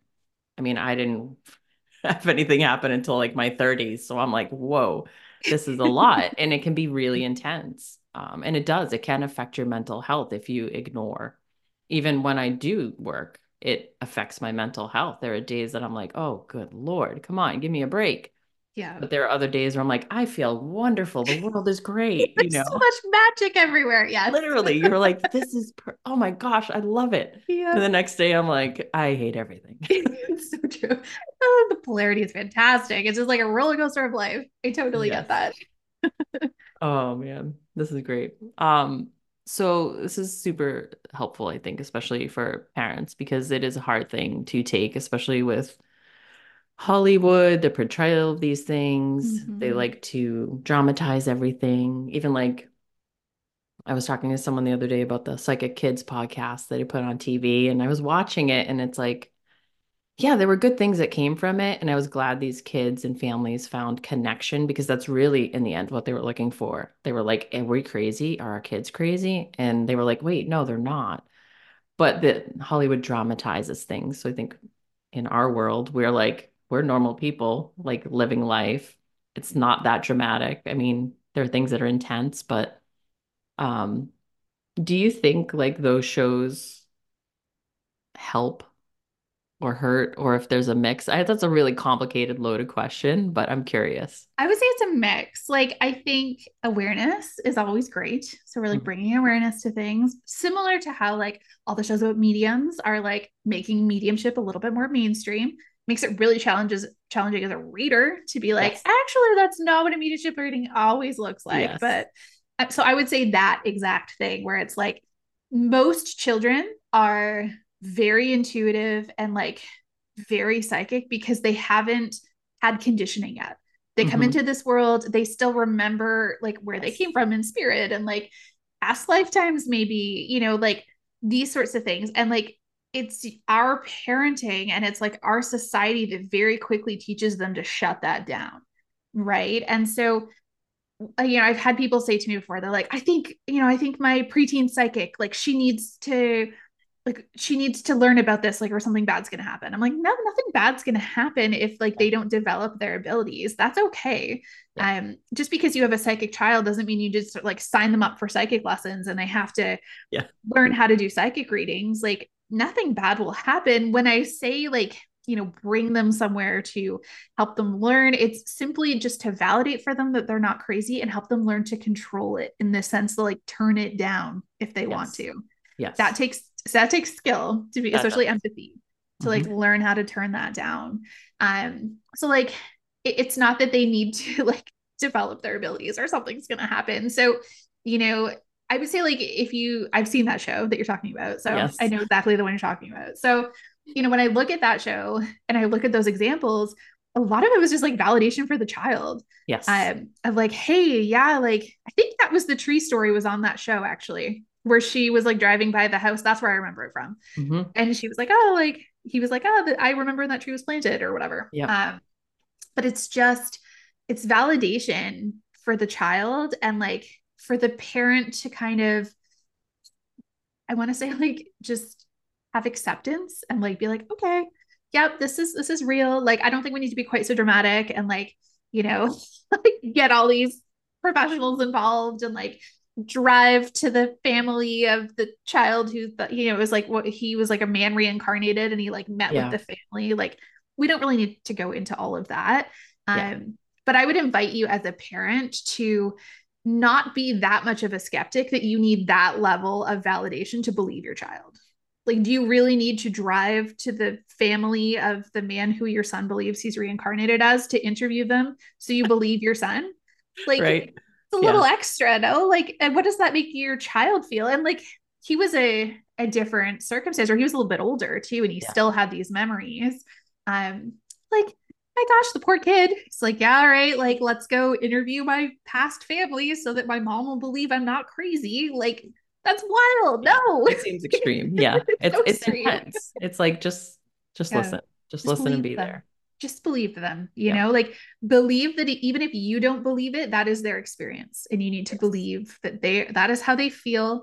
I mean, I didn't have anything happen until like my 30s. So I'm like, whoa, this is a lot. and it can be really intense. Um, and it does, it can affect your mental health if you ignore. Even when I do work, it affects my mental health. There are days that I'm like, oh, good Lord, come on, give me a break. Yeah. But there are other days where I'm like, I feel wonderful. The world is great. you know, so much magic everywhere. Yeah. Literally, you're like, this is, per- oh my gosh, I love it. Yeah. And the next day, I'm like, I hate everything. it's so true. Oh, the polarity is fantastic. It's just like a roller coaster of life. I totally yes. get that. oh man, this is great. Um, so this is super helpful, I think, especially for parents because it is a hard thing to take, especially with Hollywood, the portrayal of these things. Mm-hmm. They like to dramatize everything. Even like I was talking to someone the other day about the Psychic Kids podcast that they put on TV, and I was watching it, and it's like, yeah, there were good things that came from it. And I was glad these kids and families found connection because that's really, in the end, what they were looking for. They were like, Are we crazy? Are our kids crazy? And they were like, Wait, no, they're not. But that Hollywood dramatizes things. So I think in our world, we're like, we're normal people, like living life. It's not that dramatic. I mean, there are things that are intense, but um, do you think like those shows help or hurt or if there's a mix? I, that's a really complicated, loaded question, but I'm curious. I would say it's a mix. Like, I think awareness is always great. So, like mm-hmm. bringing awareness to things, similar to how like all the shows about mediums are like making mediumship a little bit more mainstream. Makes it really challenges challenging as a reader to be like, yes. actually, that's not what a mediumship reading always looks like. Yes. But uh, so I would say that exact thing where it's like most children are very intuitive and like very psychic because they haven't had conditioning yet. They come mm-hmm. into this world, they still remember like where they came from in spirit and like past lifetimes, maybe, you know, like these sorts of things. And like it's our parenting and it's like our society that very quickly teaches them to shut that down. Right. And so uh, you know, I've had people say to me before, they're like, I think, you know, I think my preteen psychic, like she needs to like she needs to learn about this like or something bad's going to happen i'm like no nothing bad's going to happen if like they don't develop their abilities that's okay yeah. um just because you have a psychic child doesn't mean you just like sign them up for psychic lessons and they have to yeah. learn how to do psychic readings like nothing bad will happen. When i say like you know bring them somewhere to help them learn it's simply just to validate for them that they're not crazy and help them learn to control it in the sense to like turn it down if they yes. want to. Yes. That takes so that takes skill to be especially empathy to like mm-hmm. learn how to turn that down. Um so like it, it's not that they need to like develop their abilities or something's going to happen. So you know i would say like if you i've seen that show that you're talking about so yes. i know exactly the one you're talking about so you know when i look at that show and i look at those examples a lot of it was just like validation for the child. Yes. Um, of like, hey, yeah, like I think that was the tree story was on that show actually where she was like driving by the house. That's where I remember it from. Mm-hmm. And she was like, oh, like he was like, oh, I remember that tree was planted or whatever. Yeah. Um, but it's just, it's validation for the child and like for the parent to kind of, I want to say like just have acceptance and like be like, okay, yep, this is this is real. Like I don't think we need to be quite so dramatic and like, you know, like get all these professionals involved and like drive to the family of the child who you know it was like what he was like a man reincarnated and he like met yeah. with the family like we don't really need to go into all of that um yeah. but i would invite you as a parent to not be that much of a skeptic that you need that level of validation to believe your child like do you really need to drive to the family of the man who your son believes he's reincarnated as to interview them so you believe your son like right it's a little yeah. extra, no? Like, and what does that make your child feel? And like, he was a a different circumstance, or he was a little bit older too, and he yeah. still had these memories. Um, like, my gosh, the poor kid. It's like, yeah, all right, like, let's go interview my past family so that my mom will believe I'm not crazy. Like, that's wild. No, it seems extreme. Yeah, it's so it's, intense. It's like just just yeah. listen, just, just listen and be them. there just believe them you yeah. know like believe that even if you don't believe it that is their experience and you need to believe that they that is how they feel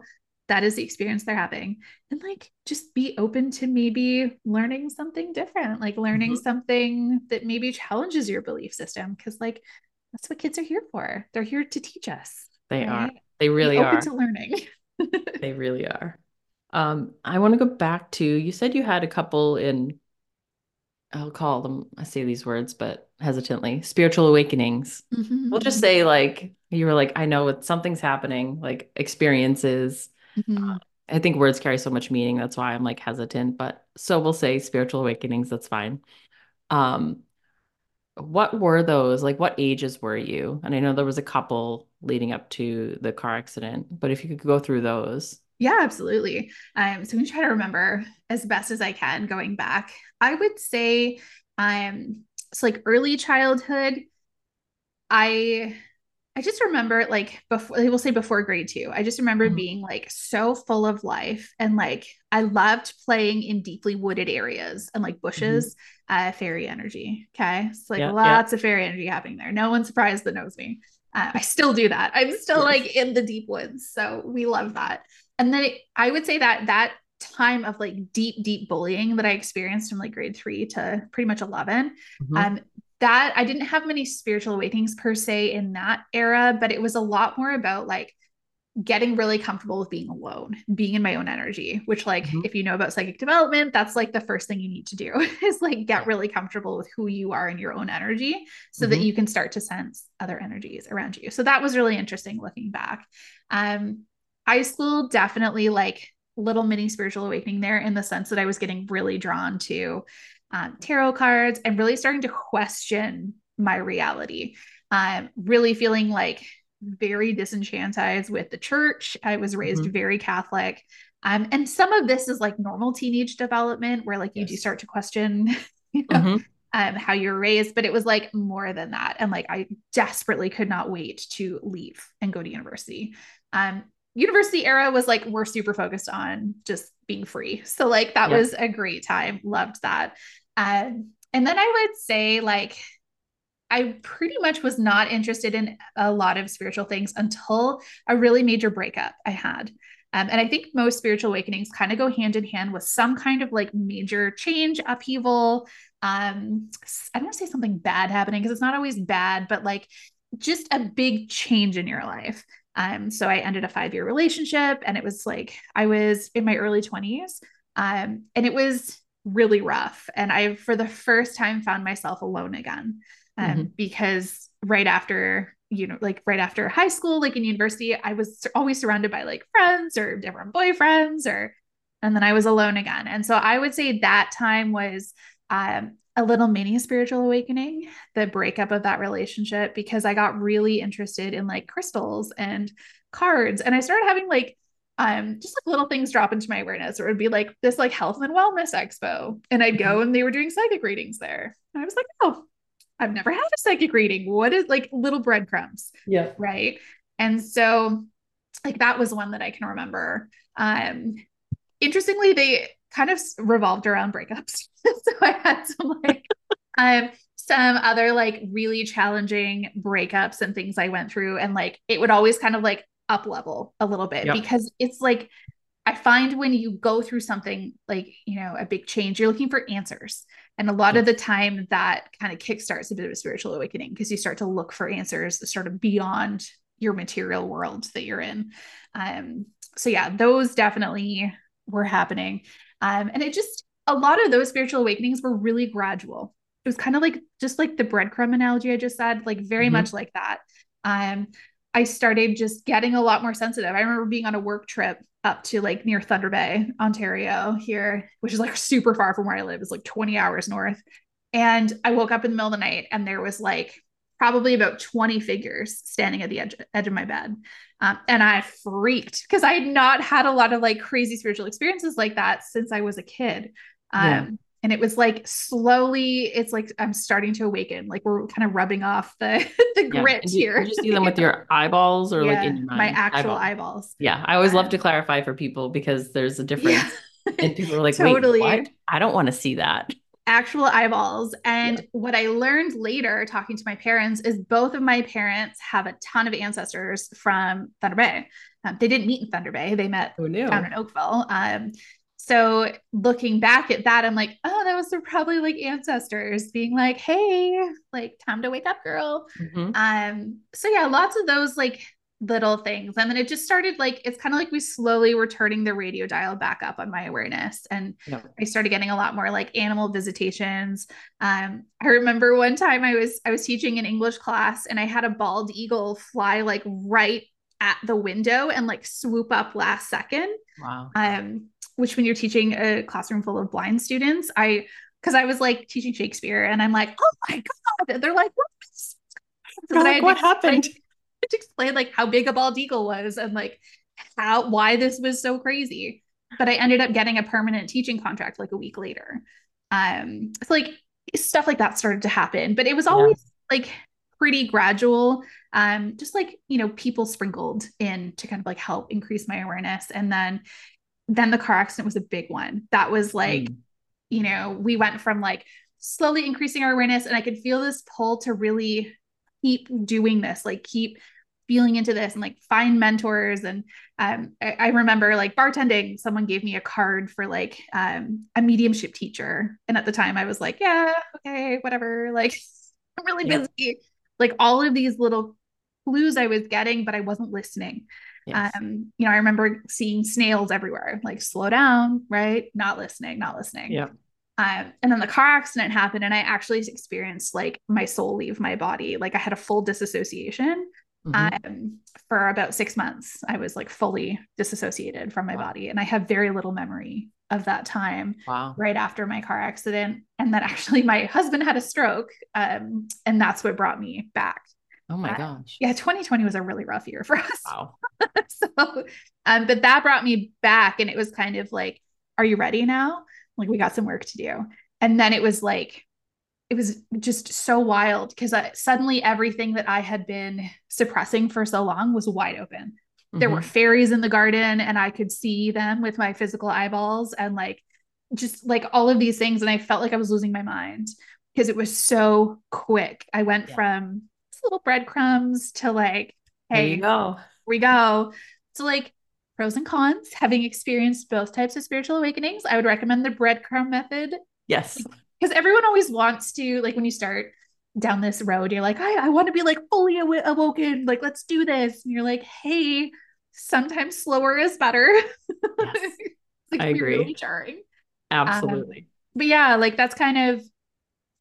that is the experience they're having and like just be open to maybe learning something different like learning mm-hmm. something that maybe challenges your belief system because like that's what kids are here for they're here to teach us they right? are they really are open to learning they really are um i want to go back to you said you had a couple in I'll call them, I say these words, but hesitantly, spiritual awakenings. Mm-hmm. We'll just say, like, you were like, I know what something's happening, like experiences. Mm-hmm. Uh, I think words carry so much meaning. That's why I'm like hesitant. But so we'll say spiritual awakenings. That's fine. Um, what were those? Like, what ages were you? And I know there was a couple leading up to the car accident, but if you could go through those. Yeah, absolutely. Um, so I'm gonna try to remember as best as I can going back. I would say um it's like early childhood. I I just remember like before they will say before grade two. I just remember mm-hmm. being like so full of life and like I loved playing in deeply wooded areas and like bushes, mm-hmm. uh, fairy energy. Okay. It's like yeah, lots yeah. of fairy energy happening there. No one surprised that knows me. Uh, I still do that. I'm still yes. like in the deep woods. So we love that. And then it, I would say that that time of like deep, deep bullying that I experienced from like grade three to pretty much 11, mm-hmm. um, that I didn't have many spiritual awakenings per se in that era, but it was a lot more about like getting really comfortable with being alone, being in my own energy, which like mm-hmm. if you know about psychic development, that's like the first thing you need to do is like get really comfortable with who you are in your own energy so mm-hmm. that you can start to sense other energies around you. So that was really interesting looking back. Um high school definitely like little mini spiritual awakening there in the sense that I was getting really drawn to um, tarot cards and really starting to question my reality. Um, really feeling like very disenchanted with the church. I was raised mm-hmm. very Catholic. Um, and some of this is like normal teenage development where like you yes. do start to question, you know, mm-hmm. um, how you're raised, but it was like more than that. And like I desperately could not wait to leave and go to university. Um, university era was like we're super focused on just being free. So like that was a great time. Loved that. Um, and then I would say like I pretty much was not interested in a lot of spiritual things until a really major breakup I had. Um, and I think most spiritual awakenings kind of go hand in hand with some kind of like major change, upheaval. Um, I don't want to say something bad happening because it's not always bad, but like just a big change in your life. Um, so I ended a five year relationship and it was like I was in my early 20s. Um, and it was really rough. And I, for the first time, found myself alone again. Um, mm-hmm. because right after, you know, like right after high school, like in university, I was always surrounded by like friends or different boyfriends or, and then I was alone again. And so I would say that time was um, a little mini spiritual awakening, the breakup of that relationship, because I got really interested in like crystals and cards. And I started having like um just like little things drop into my awareness. It would be like this like health and wellness expo. And I'd go mm-hmm. and they were doing psychic readings there. And I was like, oh, I've never had a psychic reading. What is like little breadcrumbs? Yeah. Right. And so like that was one that I can remember. Um interestingly, they kind of revolved around breakups. so I had some like um some other like really challenging breakups and things I went through and like it would always kind of like up level a little bit yep. because it's like I find when you go through something like, you know, a big change, you're looking for answers. And a lot of the time that kind of kickstarts a bit of a spiritual awakening because you start to look for answers sort of beyond your material world that you're in. Um, so yeah, those definitely were happening. Um, and it just, a lot of those spiritual awakenings were really gradual. It was kind of like, just like the breadcrumb analogy I just said, like very mm-hmm. much like that. Um, I started just getting a lot more sensitive. I remember being on a work trip up to like near Thunder Bay, Ontario, here, which is like super far from where I live. It's like 20 hours north. And I woke up in the middle of the night and there was like probably about 20 figures standing at the edge, edge of my bed. Um, and I freaked because I had not had a lot of like crazy spiritual experiences like that since I was a kid. Um, yeah. And it was like slowly, it's like I'm starting to awaken. Like we're kind of rubbing off the the yeah. grit you, here. Did you see them with your eyeballs or yeah, like in your mind? My actual Eyeball. eyeballs. Yeah, I always um, love to clarify for people because there's a difference. and people are like, totally. I don't want to see that actual eyeballs. And yeah. what I learned later talking to my parents is both of my parents have a ton of ancestors from Thunder Bay. Um, they didn't meet in Thunder Bay, they met down in Oakville. Um, so looking back at that, I'm like, oh, that was probably like ancestors being like, hey, like time to wake up, girl. Mm-hmm. Um, so yeah, lots of those like little things. And then it just started like it's kind of like we slowly were turning the radio dial back up on my awareness. And. I started getting a lot more like animal visitations. Um, I remember one time I was I was teaching an English class and I had a bald eagle fly like right at the window and like swoop up last second. Wow. Um, which when you're teaching a classroom full of blind students, I because I was like teaching Shakespeare and I'm like, oh my God. They're like, what? So like, what happened? to explain like how big a bald eagle was and like how why this was so crazy. But I ended up getting a permanent teaching contract like a week later. Um, so like stuff like that started to happen, but it was always yeah. like pretty gradual. Um, just like, you know, people sprinkled in to kind of like help increase my awareness. And then then the car accident was a big one. That was like, mm. you know, we went from like slowly increasing our awareness and I could feel this pull to really keep doing this, like keep feeling into this and like find mentors. And um, I, I, remember like bartending someone gave me a card for like um, a mediumship teacher. And at the time i was like yeah okay whatever like i'm really busy. Yeah. like all of these little clues i was getting but i wasn't listening. Yes. um, you know i remember seeing snails everywhere like slow down right? Not listening not listening. Yeah. Um, and then the car accident happened and i actually experienced like my soul leave my body. Like i had a full disassociation Mm-hmm. Um, for about six months, I was like fully disassociated from my wow. body, and I have very little memory of that time. Wow. Right after my car accident, and then actually my husband had a stroke, um, and that's what brought me back. Oh my uh, gosh. Yeah, 2020 was a really rough year for us. Wow. so, um, but that brought me back, and it was kind of like, "Are you ready now? Like, we got some work to do." And then it was like it was just so wild because suddenly everything that I had been suppressing for so long was wide open. Mm-hmm. There were mm-hmm. fairies in the garden and I could see them with my physical eyeballs and like just like all of these things. And I felt like I was losing my mind because it was so quick. I went yeah. from little breadcrumbs to like, hey, go. we go. So like pros and cons, having experienced both types of spiritual awakenings, I would recommend the breadcrumb method. Yes because everyone always wants to like when you start down this road you're like i, I want to be like fully aw- awoken. Like let's do this. And you're like hey sometimes slower is better. Yes, like, i agree. really jarring. Absolutely. um, but yeah like that's kind of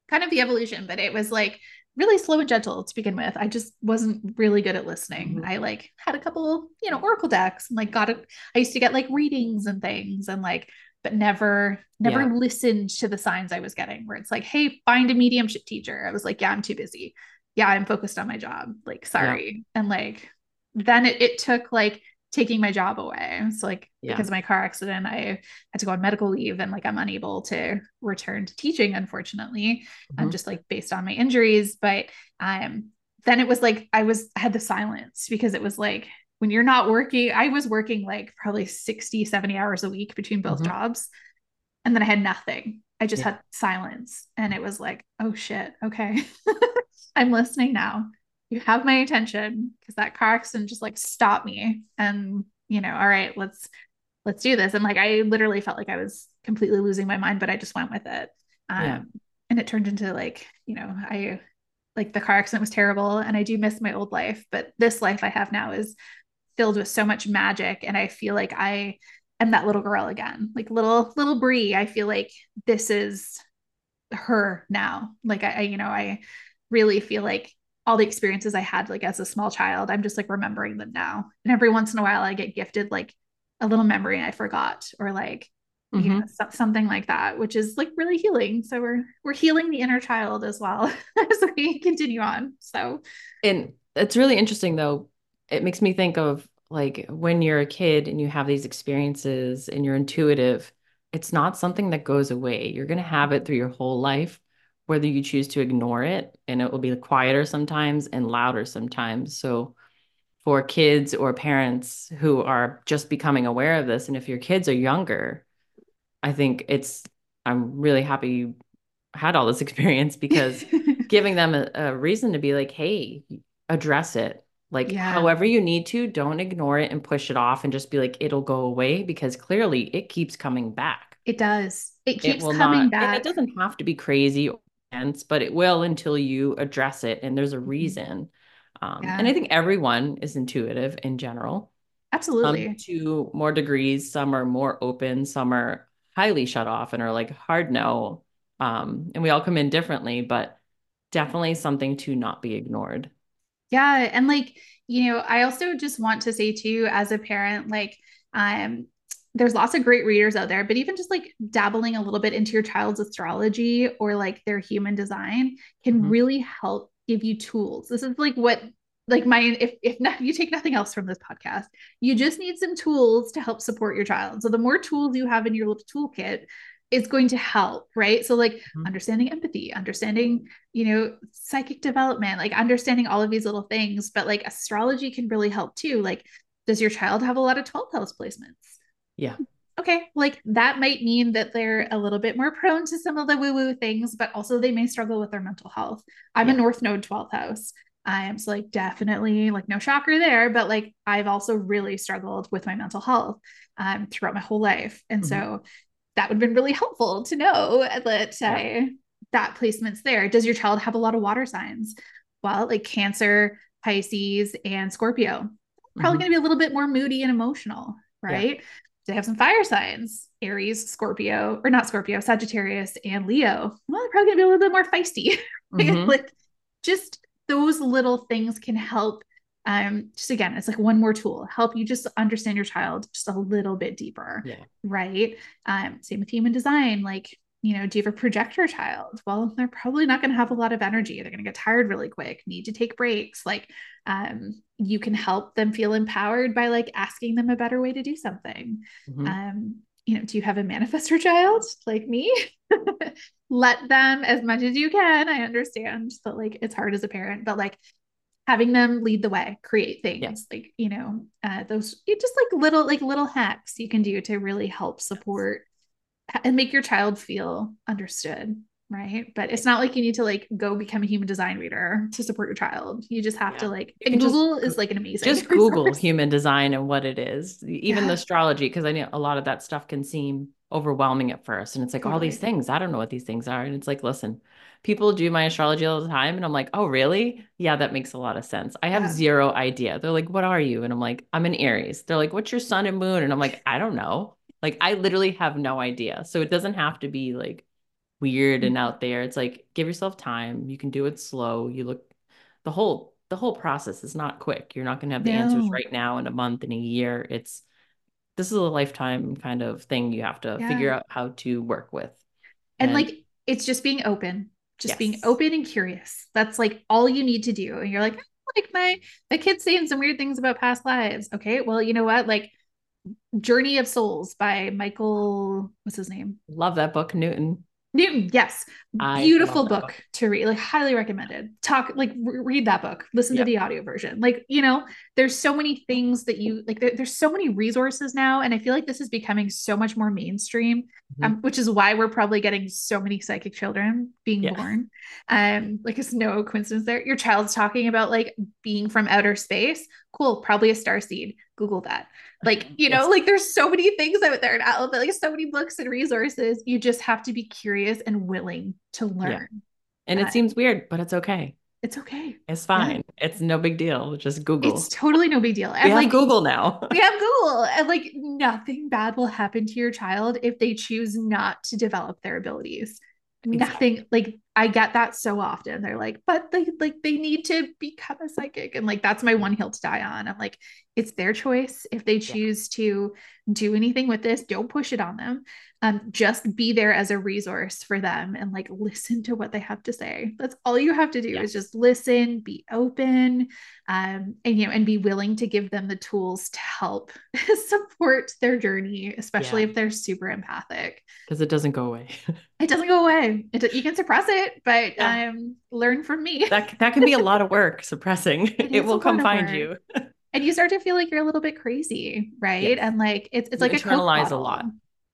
kind of the evolution but it was like really slow and gentle to begin with. I just wasn't really good at listening. Mm-hmm. i like had a couple you know oracle decks and like got it i used to get like readings and things and like but never never yeah. listened to the signs I was getting where it's like, hey, find a mediumship teacher. I was like, yeah, I'm too busy. Yeah, I'm focused on my job. Like, sorry. Yeah. And like then it, it took like taking my job away. So like yeah. because of my car accident, I had to go on medical leave and like I'm unable to return to teaching, unfortunately. Mm-hmm. I'm just like based on my injuries. But um then it was like I was I had the silence because it was like when you're not working, I was working like probably 60, 70 hours a week between both mm-hmm. jobs. And then I had nothing. I just yeah. had silence. And it was like, oh shit, okay. I'm listening now. You have my attention because that car accident just like stopped me. And, you know, all right, let's let's do this. And like I literally felt like I was completely losing my mind, but I just went with it. Um, yeah. and it turned into like, you know, I like the car accident was terrible and I do miss my old life, but this life I have now is filled with so much magic and i feel like i am that little girl again like little little bri i feel like this is her now. Like I, I you know i really feel like all the experiences i had like as a small child i'm just like remembering them now. And every once in a while i get gifted like a little memory i forgot or like mm-hmm. you know so- something like that which is like really healing. So we're we're healing the inner child as well as we continue on. So and it's really interesting though it makes me think of like when you're a kid and you have these experiences and you're intuitive, it's not something that goes away. You're going to have it through your whole life, whether you choose to ignore it, and it will be quieter sometimes and louder sometimes. So, for kids or parents who are just becoming aware of this, and if your kids are younger, I think it's, I'm really happy you had all this experience because giving them a, a reason to be like, hey, address it like, yeah. however you need to, don't ignore it and push it off and just be like, it'll go away because clearly it keeps coming back. It does. It keeps it coming not, back. And it doesn't have to be crazy or intense, but it will until you address it and there's a mm-hmm. reason. Um, yeah. And I think everyone is intuitive in general. Absolutely. Some to more degrees, some are more open, some are highly shut off and are like hard no. Um, and we all come in differently, but definitely something to not be ignored. Yeah. And like, you know, I also just want to say too, as a parent, like, um, there's lots of great readers out there, but even just like dabbling a little bit into your child's astrology or like their human design can mm-hmm. really help give you tools. This is like what like my if if not you take nothing else from this podcast, you just need some tools to help support your child. So the more tools you have in your little toolkit, is going to help, right? So like mm-hmm. understanding empathy, understanding, you know, psychic development, like understanding all of these little things, but like astrology can really help too. Like does your child have a lot of 12th house placements? Yeah. Okay, like that might mean that they're a little bit more prone to some of the woo woo things, but also they may struggle with their mental health. I'm yeah. a North Node 12th house. I am so like definitely like no shocker there, but like I've also really struggled with my mental health um, throughout my whole life. And mm-hmm. so that would have been really helpful to know that yeah. I, that placement's there. Does your child have a lot of water signs? Well, like Cancer, Pisces, and Scorpio. Probably mm-hmm. going to be a little bit more moody and emotional, right? Yeah. They have some fire signs Aries, Scorpio, or not Scorpio, Sagittarius, and Leo. Well, they're probably going to be a little bit more feisty. Mm-hmm. like just those little things can help um just again it's like one more tool help you just understand your child just a little bit deeper yeah. right? Um same with human design like you know do you have a projector child? Well they're probably not going to have a lot of energy. They're going to get tired really quick need to take breaks like um you can help them feel empowered by like asking them a better way to do something. Mm-hmm. um you know do you have a manifestor child like me? Let them as much as you can i understand that like it's hard as a parent but like having them lead the way create things yeah. like you know uh, those just like little like little hacks you can do to really help support and make your child feel understood right but it's not like you need to like go become a human design reader to support your child you just have yeah. to like and google just, is like an amazing just resource. google human design and what it is even yeah. the astrology because i know a lot of that stuff can seem overwhelming at first and it's like totally. all these things i don't know what these things are and it's like listen people do my astrology all the time and i'm like oh really? Yeah that makes a lot of sense. I have yeah. zero idea. They're like what are you? And i'm like i'm an aries. They're like what's your sun and moon? And i'm like i don't know. Like i literally have no idea. So it doesn't have to be like weird and out there. It's like give yourself time. You can do it slow. You look the whole the whole process is not quick. You're not going to have the no. answers right now in a month in a year. It's this is a lifetime kind of thing you have to yeah. figure out how to work with. And, and like it's just being open just yes. being open and curious. That's like all you need to do. And you're like, like my my kid's saying some weird things about past lives. Okay, well, you know what? Like Journey of Souls by Michael, what's his name? Love that book, Newton. Newton, yes. Beautiful book, book, to read. Like highly recommended. Talk like re- read that book. Listen to the audio version. Like, you know, there's so many things that you like there, there's so many resources now and I feel like this is becoming so much more mainstream, mm-hmm. um, which is why we're probably getting so many psychic children being yeah. born. Um like it's no coincidence there. Your child's talking about like being from outer space. Cool, probably a star seed. Google that. Like, you know, yes. like there's so many things out there now, like so many books and resources. You just have to be curious and willing to learn. Yeah. And uh, it seems weird, but it's okay. It's okay. It's fine. Yeah. It's no big deal. Just Google. It's totally no big deal. And we have like Google now. we have Google. And like nothing bad will happen to your child if they choose not to develop their abilities. Exactly. Nothing like I get that so often. They're like, but they like they need to become a psychic. And like that's my one hill to die on. I'm like, it's their choice. If they choose yeah. to do anything with this, don't push it on them. Um, just be there as a resource for them and like listen to what they have to say. That's all you have to do yes. is just listen, be open, um, and you know, and be willing to give them the tools to help support their journey, especially yeah. if they're super empathic. Because it doesn't go away. it doesn't go away. It, you can suppress it, but yeah. um, learn from me. that that can be a lot of work suppressing. It, it will come find work. you. and you start to feel like you're a little bit crazy, right? And like it's it's you like internalize a, a lot.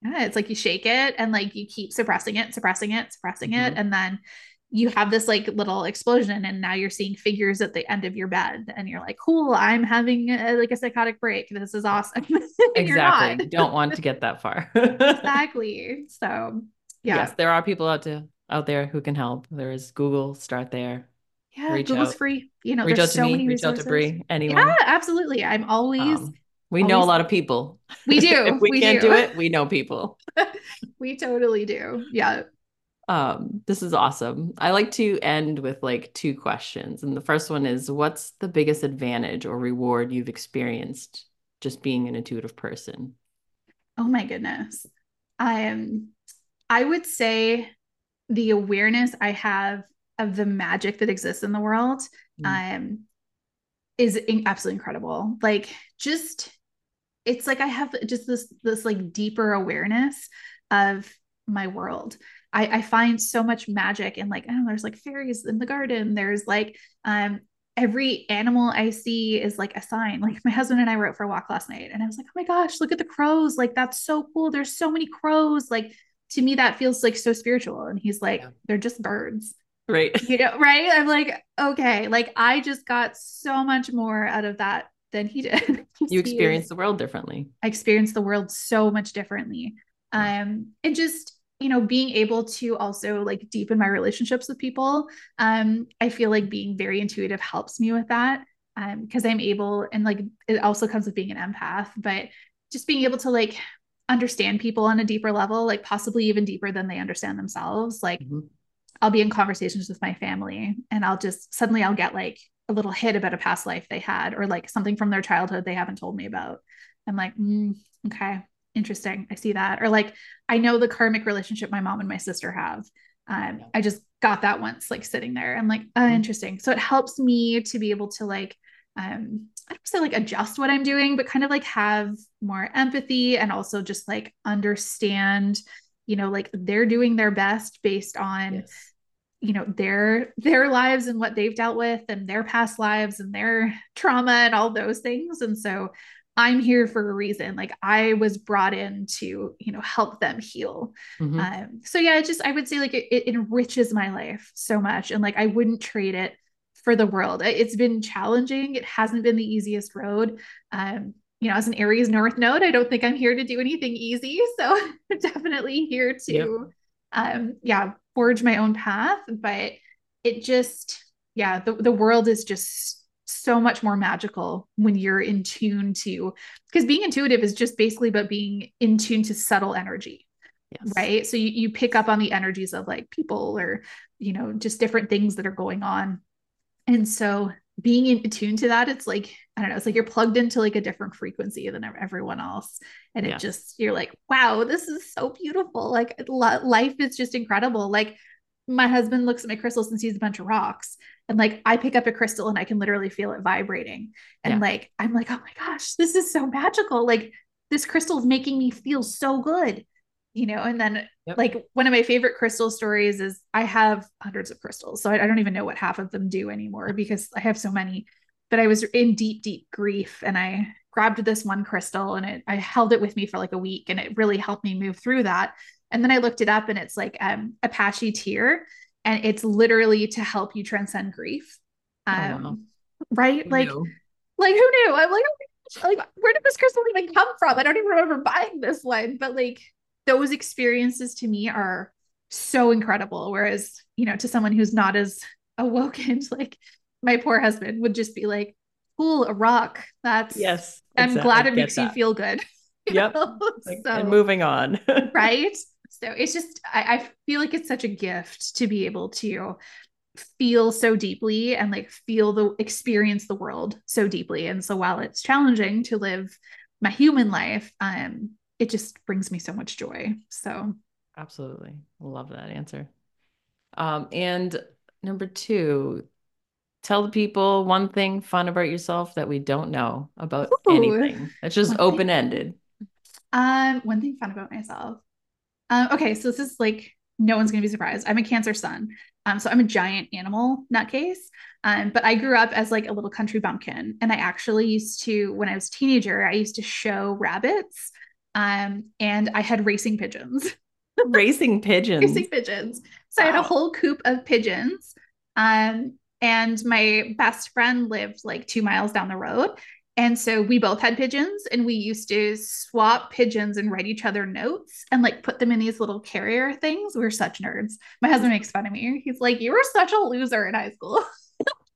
Yeah, it's like you shake it and like you keep suppressing it, suppressing it, suppressing mm-hmm. it, and then you have this like little explosion and now you're seeing figures at the end of your bed and you're like cool i'm having a, like a psychotic break this is awesome exactly don't want to get that far exactly so yeah yes there are people out to out there who can help there is google start there yeah reach google's out. free you know reach out to so me reach resources. out to Bri anyone yeah absolutely i'm always um, we know a lot of people. We do. if we, we can't do. do it, we know people. we totally do. Yeah. Um, this is awesome. I like to end with like two questions. And the first one is what's the biggest advantage or reward you've experienced just being an intuitive person? Oh my goodness. I am I would say the awareness I have of the magic that exists in the world mm. um is in- absolutely incredible. Like just it's like I have just this this like deeper awareness of my world. I, I find so much magic in like, I don't know, there's like fairies in the garden. There's like um every animal I see is like a sign. Like my husband and I were out for a walk last night and I was like, oh my gosh, look at the crows. Like that's so cool. There's so many crows. Like to me, that feels like so spiritual. And he's like, yeah. they're just birds. Right. You know, right? I'm like, okay, like I just got so much more out of that than he did. you experience the world differently. I experienced the world so much differently. Um, and just you know being able to also like deepen my relationships with people um i feel like being very intuitive helps me with that um because i'm able and like it also comes with being an empath but just being able to like understand people on a deeper level like possibly even deeper than they understand themselves like mm-hmm. i'll be in conversations with my family and i'll just suddenly i'll get like a little hit about a past life they had or like something from their childhood they haven't told me about i'm like mm, okay interesting. I see that. Or like, I know the karmic relationship my mom and my sister have. Um, I just got that once, like sitting there. I'm like, uh, interesting. So it helps me to be able to like, um, I don't say like adjust what I'm doing, but kind of like have more empathy and also just like understand, you know, like they're doing their best based on, yes. you know, their their lives and what they've dealt with and their past lives and their trauma and all those things. And so I'm here for a reason. Like I was brought in to, you know, help them heal. Mm-hmm. Um, so yeah, it just I would say like it, it, enriches my life so much, and like I wouldn't trade it for the world. It's been challenging. It hasn't been the easiest road. Um, you know, as an Aries North node, I don't think I'm here to do anything easy. So definitely here to, yep. um, yeah, forge my own path. But it just, yeah, the the world is just so much more magical when you're in tune to because being intuitive is just basically about being in tune to subtle energy yes. right so you, you pick up on the energies of like people or you know just different things that are going on and so being in tune to that it's like i don't know it's like you're plugged into like a different frequency than everyone else and it just you're like wow this is so beautiful like life is just incredible like my husband looks at my crystals and sees a bunch of rocks and like I pick up a crystal and I can literally feel it vibrating. And yeah. like I'm like, oh my gosh, this is so magical. Like this crystal is making me feel so good. You know, and then yep. like one of my favorite crystal stories is I have hundreds of crystals. So I, I don't even know what half of them do anymore because I have so many. But I was in deep, deep grief and I grabbed this one crystal and it I held it with me for like a week and it really helped me move through that. And then I looked it up and it's like um Apache tear and it's literally to help you transcend grief. Oh, um, right? Who like, knew? like who knew? I'm like, oh like, where did this crystal even come from? I don't even remember buying this one, but like those experiences to me are so incredible. Whereas, you know, to someone who's not as awoken, like my poor husband would just be like, cool, a rock. That's yes. I'm glad it makes that. you feel good. Yep. so, and moving on. right. So it's just, I, I feel like it's such a gift to be able to feel so deeply and like feel the experience the world so deeply. And so while it's challenging to live my human life, um, it just brings me so much joy. So absolutely love that answer. Um, and number two, tell the people one thing fun about yourself that we don't know about Ooh, anything. It's just open ended. Um, one thing fun about myself. Um, okay, so this is like no one's gonna be surprised. I'm a Cancer Sun, um, so I'm a giant animal nutcase. Um, but I grew up as like a little country bumpkin, and I actually used to when I was a teenager, I used to show rabbits, um, and I had racing pigeons. racing pigeons. racing pigeons. So wow. I had a whole coop of pigeons. Um, and my best friend lived like two miles down the road. And so we both had pigeons and we used to swap pigeons and write each other notes and like put them in these little carrier things. We are such nerds. My husband makes fun of me. He's like, You were such a loser in high school.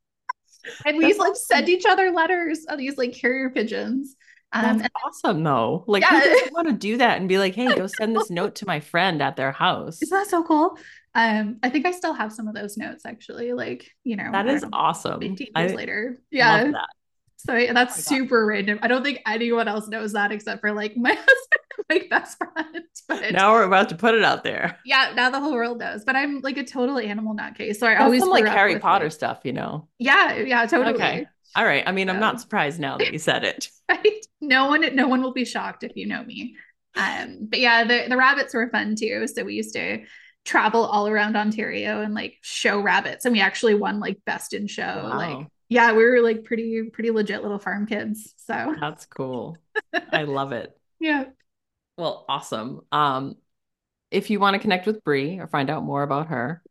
and we used to like send each other letters on these like carrier pigeons. Um, That's awesome though. Like yeah. who want to do that and be like, hey, go send this note to my friend at their house. Isn't that so cool? Um, I think I still have some of those notes actually. Like, you know, that is awesome. 15 years I later. Yeah. So that's oh super random. I don't think anyone else knows that except for like my husband, my best friend. But now we're about to put it out there. Yeah, now the whole world knows. But I'm like a total animal nutcase. So I that's always some like Harry Potter stuff, you know. Yeah, yeah, totally. Okay. All right. I mean, I'm not surprised now that you said it. right. No one, no one will be shocked if you know me. um, but yeah, the, the rabbits were fun too. So we used to travel all around Ontario and like show rabbits. And we actually won like best in show. Wow. Like, yeah, we were like pretty, pretty legit little farm kids. So that's cool. I love it. Yeah. Well, awesome. Um, if you want to connect with Bri or find out more about her,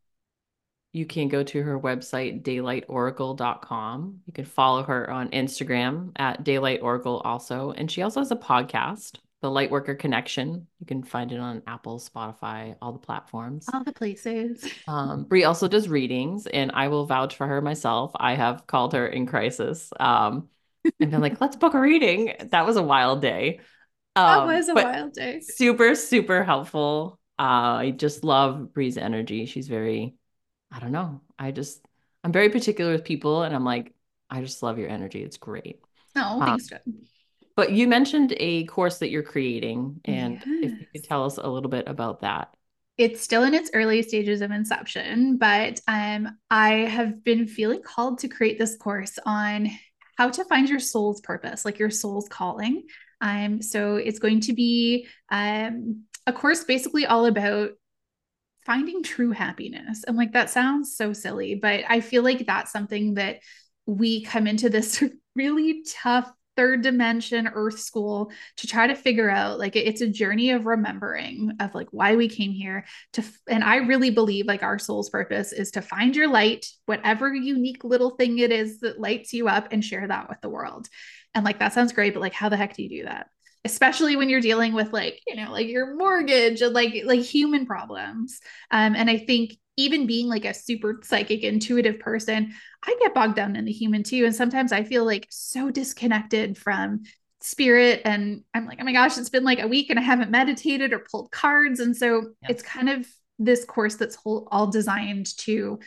you can go to her website, daylightoracle.com. You can follow her on Instagram at daylightoracle also. And she also has a podcast the Lightworker Connection. You can find it on Apple, Spotify, all the platforms. All the places. Um, Bri also does readings, and I will vouch for her myself. I have called her in crisis um, and been like, let's book a reading. That was a wild day. Um, that was a wild day. Super, super helpful. Uh, I just love Bri's energy. She's very, I don't know. I just, I'm very particular with people, and I'm like, I just love your energy. It's great. Oh, thanks, um, but you mentioned a course that you're creating, and yes. if you could tell us a little bit about that. It's still in its early stages of inception, but um, I have been feeling called to create this course on how to find your soul's purpose, like your soul's calling. Um, so it's going to be um, a course basically all about finding true happiness. And like that sounds so silly, but I feel like that's something that we come into this really tough third dimension earth school to try to figure out. Like it's a journey of remembering of like why we came here to and i really believe like our soul's purpose is to find your light whatever unique little thing it is that lights you up and share that with the world. And like that sounds great but like how the heck do you do that especially when you're dealing with like you know like your mortgage and like like human problems. Um and i think even being like a super psychic intuitive person i get bogged down in the human too. And sometimes i feel like so disconnected from spirit and i'm like oh my gosh it's been like a week and i haven't meditated or pulled cards. And so yeah. it's kind of this course that's whole, all designed to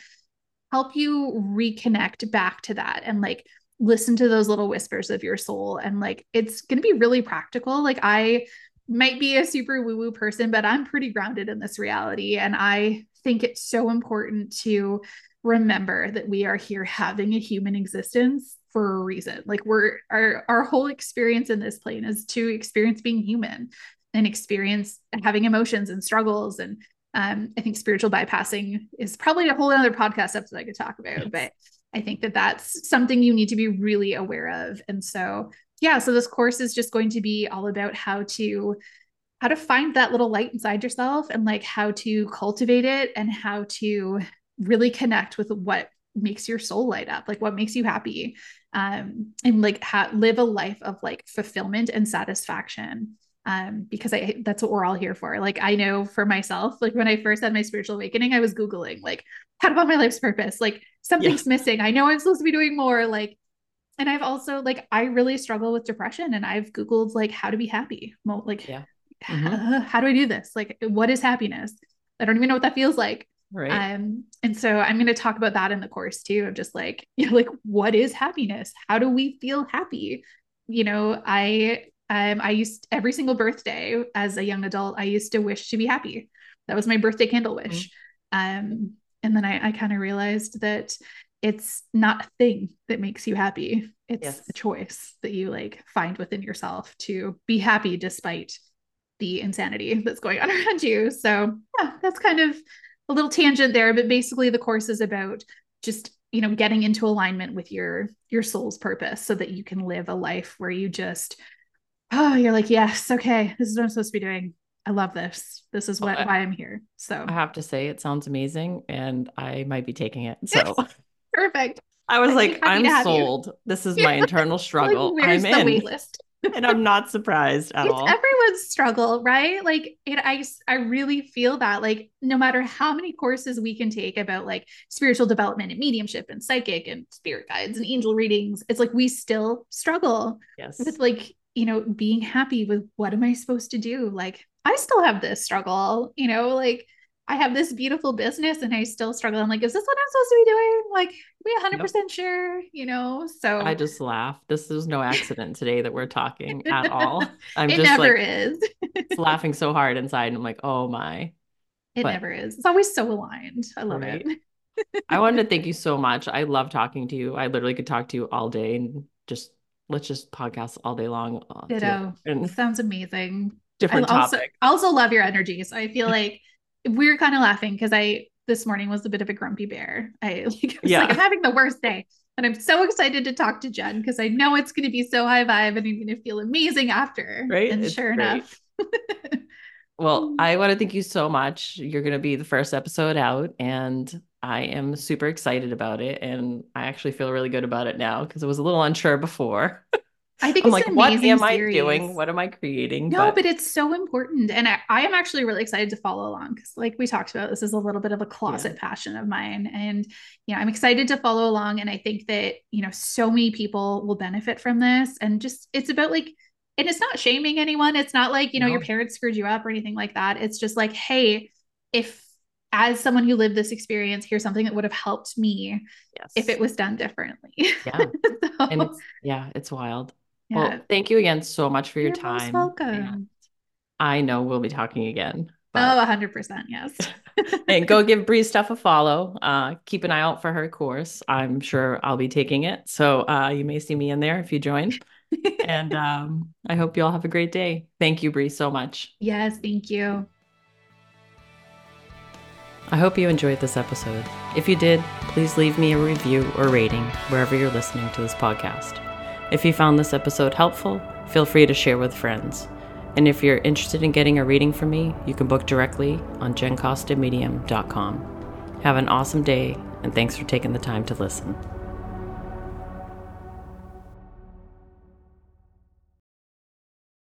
help you reconnect back to that and like listen to those little whispers of your soul and like it's going to be really practical like i might be a super woo woo person but i'm pretty grounded in this reality and i think it's so important to remember that we are here having a human existence for a reason like we're our our whole experience in this plane is to experience being human and experience having emotions and struggles and um, I think spiritual bypassing is probably a whole other podcast episode I could talk about, yes. but I think that that's something you need to be really aware of. And so, yeah, so this course is just going to be all about how to how to find that little light inside yourself and like how to cultivate it and how to really connect with what makes your soul light up like what makes you happy um and like ha- live a life of like fulfillment and satisfaction um because i that's what we're all here for like i know for myself like when i first had my spiritual awakening i was googling like how to find my life's purpose like something's yes. missing i know i'm supposed to be doing more like and i've also like i really struggle with depression and i've googled like how to be happy like yeah mm-hmm. how, how do I do this? Like, what is happiness? I don't even know what that feels like. Right. Um, and so I'm going to talk about that in the course too, of just like, you know, like what is happiness? How do we feel happy? You know, I um I used every single birthday as a young adult, I used to wish to be happy. That was my birthday candle wish. Mm-hmm. Um, and then I, I kind of realized that it's not a thing that makes you happy. It's yes. a choice that you like find within yourself to be happy despite the insanity that's going on around you. So, yeah, that's kind of a little tangent there, but basically the course is about just, you know, getting into alignment with your your soul's purpose so that you can live a life where you just oh, you're like, yes, okay, this is what I'm supposed to be doing. I love this. This is what well, why I'm here. So I have to say it sounds amazing and I might be taking it. So perfect. I was like, I'm sold. This is my internal struggle. Like, I'm in. wait list? and I'm not surprised at it's all. Everyone's struggle, right? Like it, I, I really feel that like no matter how many courses we can take about like spiritual development and mediumship and psychic and spirit guides and angel readings, it's like we still struggle yes. with like, you know, being happy with what am I supposed to do? Like I still have this struggle, you know, like I have this beautiful business and I still struggle. I'm like, is this what I'm supposed to be doing? Like, we 100% nope. sure, you know? So I just laugh. This is no accident today that we're talking at all. I'm it just never like, is. laughing so hard inside. And I'm like, oh my. It but, never is. It's always so aligned. I love right? it. I wanted to thank you so much. I love talking to you. I literally could talk to you all day and just let's just podcast all day long. Uh, Ditto. And sounds amazing. different I also, topic. I also love your energy. So I feel like we're kind of laughing because I this morning was a bit of a grumpy bear. I like, was Yeah. like I'm having the worst day. And I'm so excited to talk to Jen because I know it's going to be so high vibe and I'm going to feel amazing after. Right? And It's sure great. enough. Well, I want to thank you mm. so much. You're going to be the first episode out, and I am super excited about it. And I actually feel really good about it now because I was a little unsure before. I think I'm it's like, what am I series. doing? What am I creating? No, but, it's so important. And I, I am actually really excited to follow along because, like we talked about, this is a little bit of a closet passion of mine. And, you know, I'm excited to follow along. And I think that, you know, so many people will benefit from this. And just, it's about like, and it's not shaming anyone. It's not like, you know, your parents screwed you up or anything like that. It's just like, hey, if, as someone who lived this experience, here's something that would have helped me yes. if it was done differently. yeah. So, And it's, yeah, it's wild. yeah. Well, thank you again so much for your You're time. welcome. and I know we'll be talking again. Oh, But, 100%. Yes. and go give Bri stuff a follow. Uh, keep an eye out for her course. I'm sure I'll be taking it. So uh, you may see me in there if you join. And um, I hope you all have a great day. Thank you, Bri, so much. yes. Thank you. I hope you enjoyed this episode. If you did, please leave me a review or rating wherever you're listening to this podcast. If you found this episode helpful, feel free to share with friends. And if you're interested in getting a reading from me, you can book directly on jencostamedium.com. Have an awesome day, and thanks for taking the time to listen.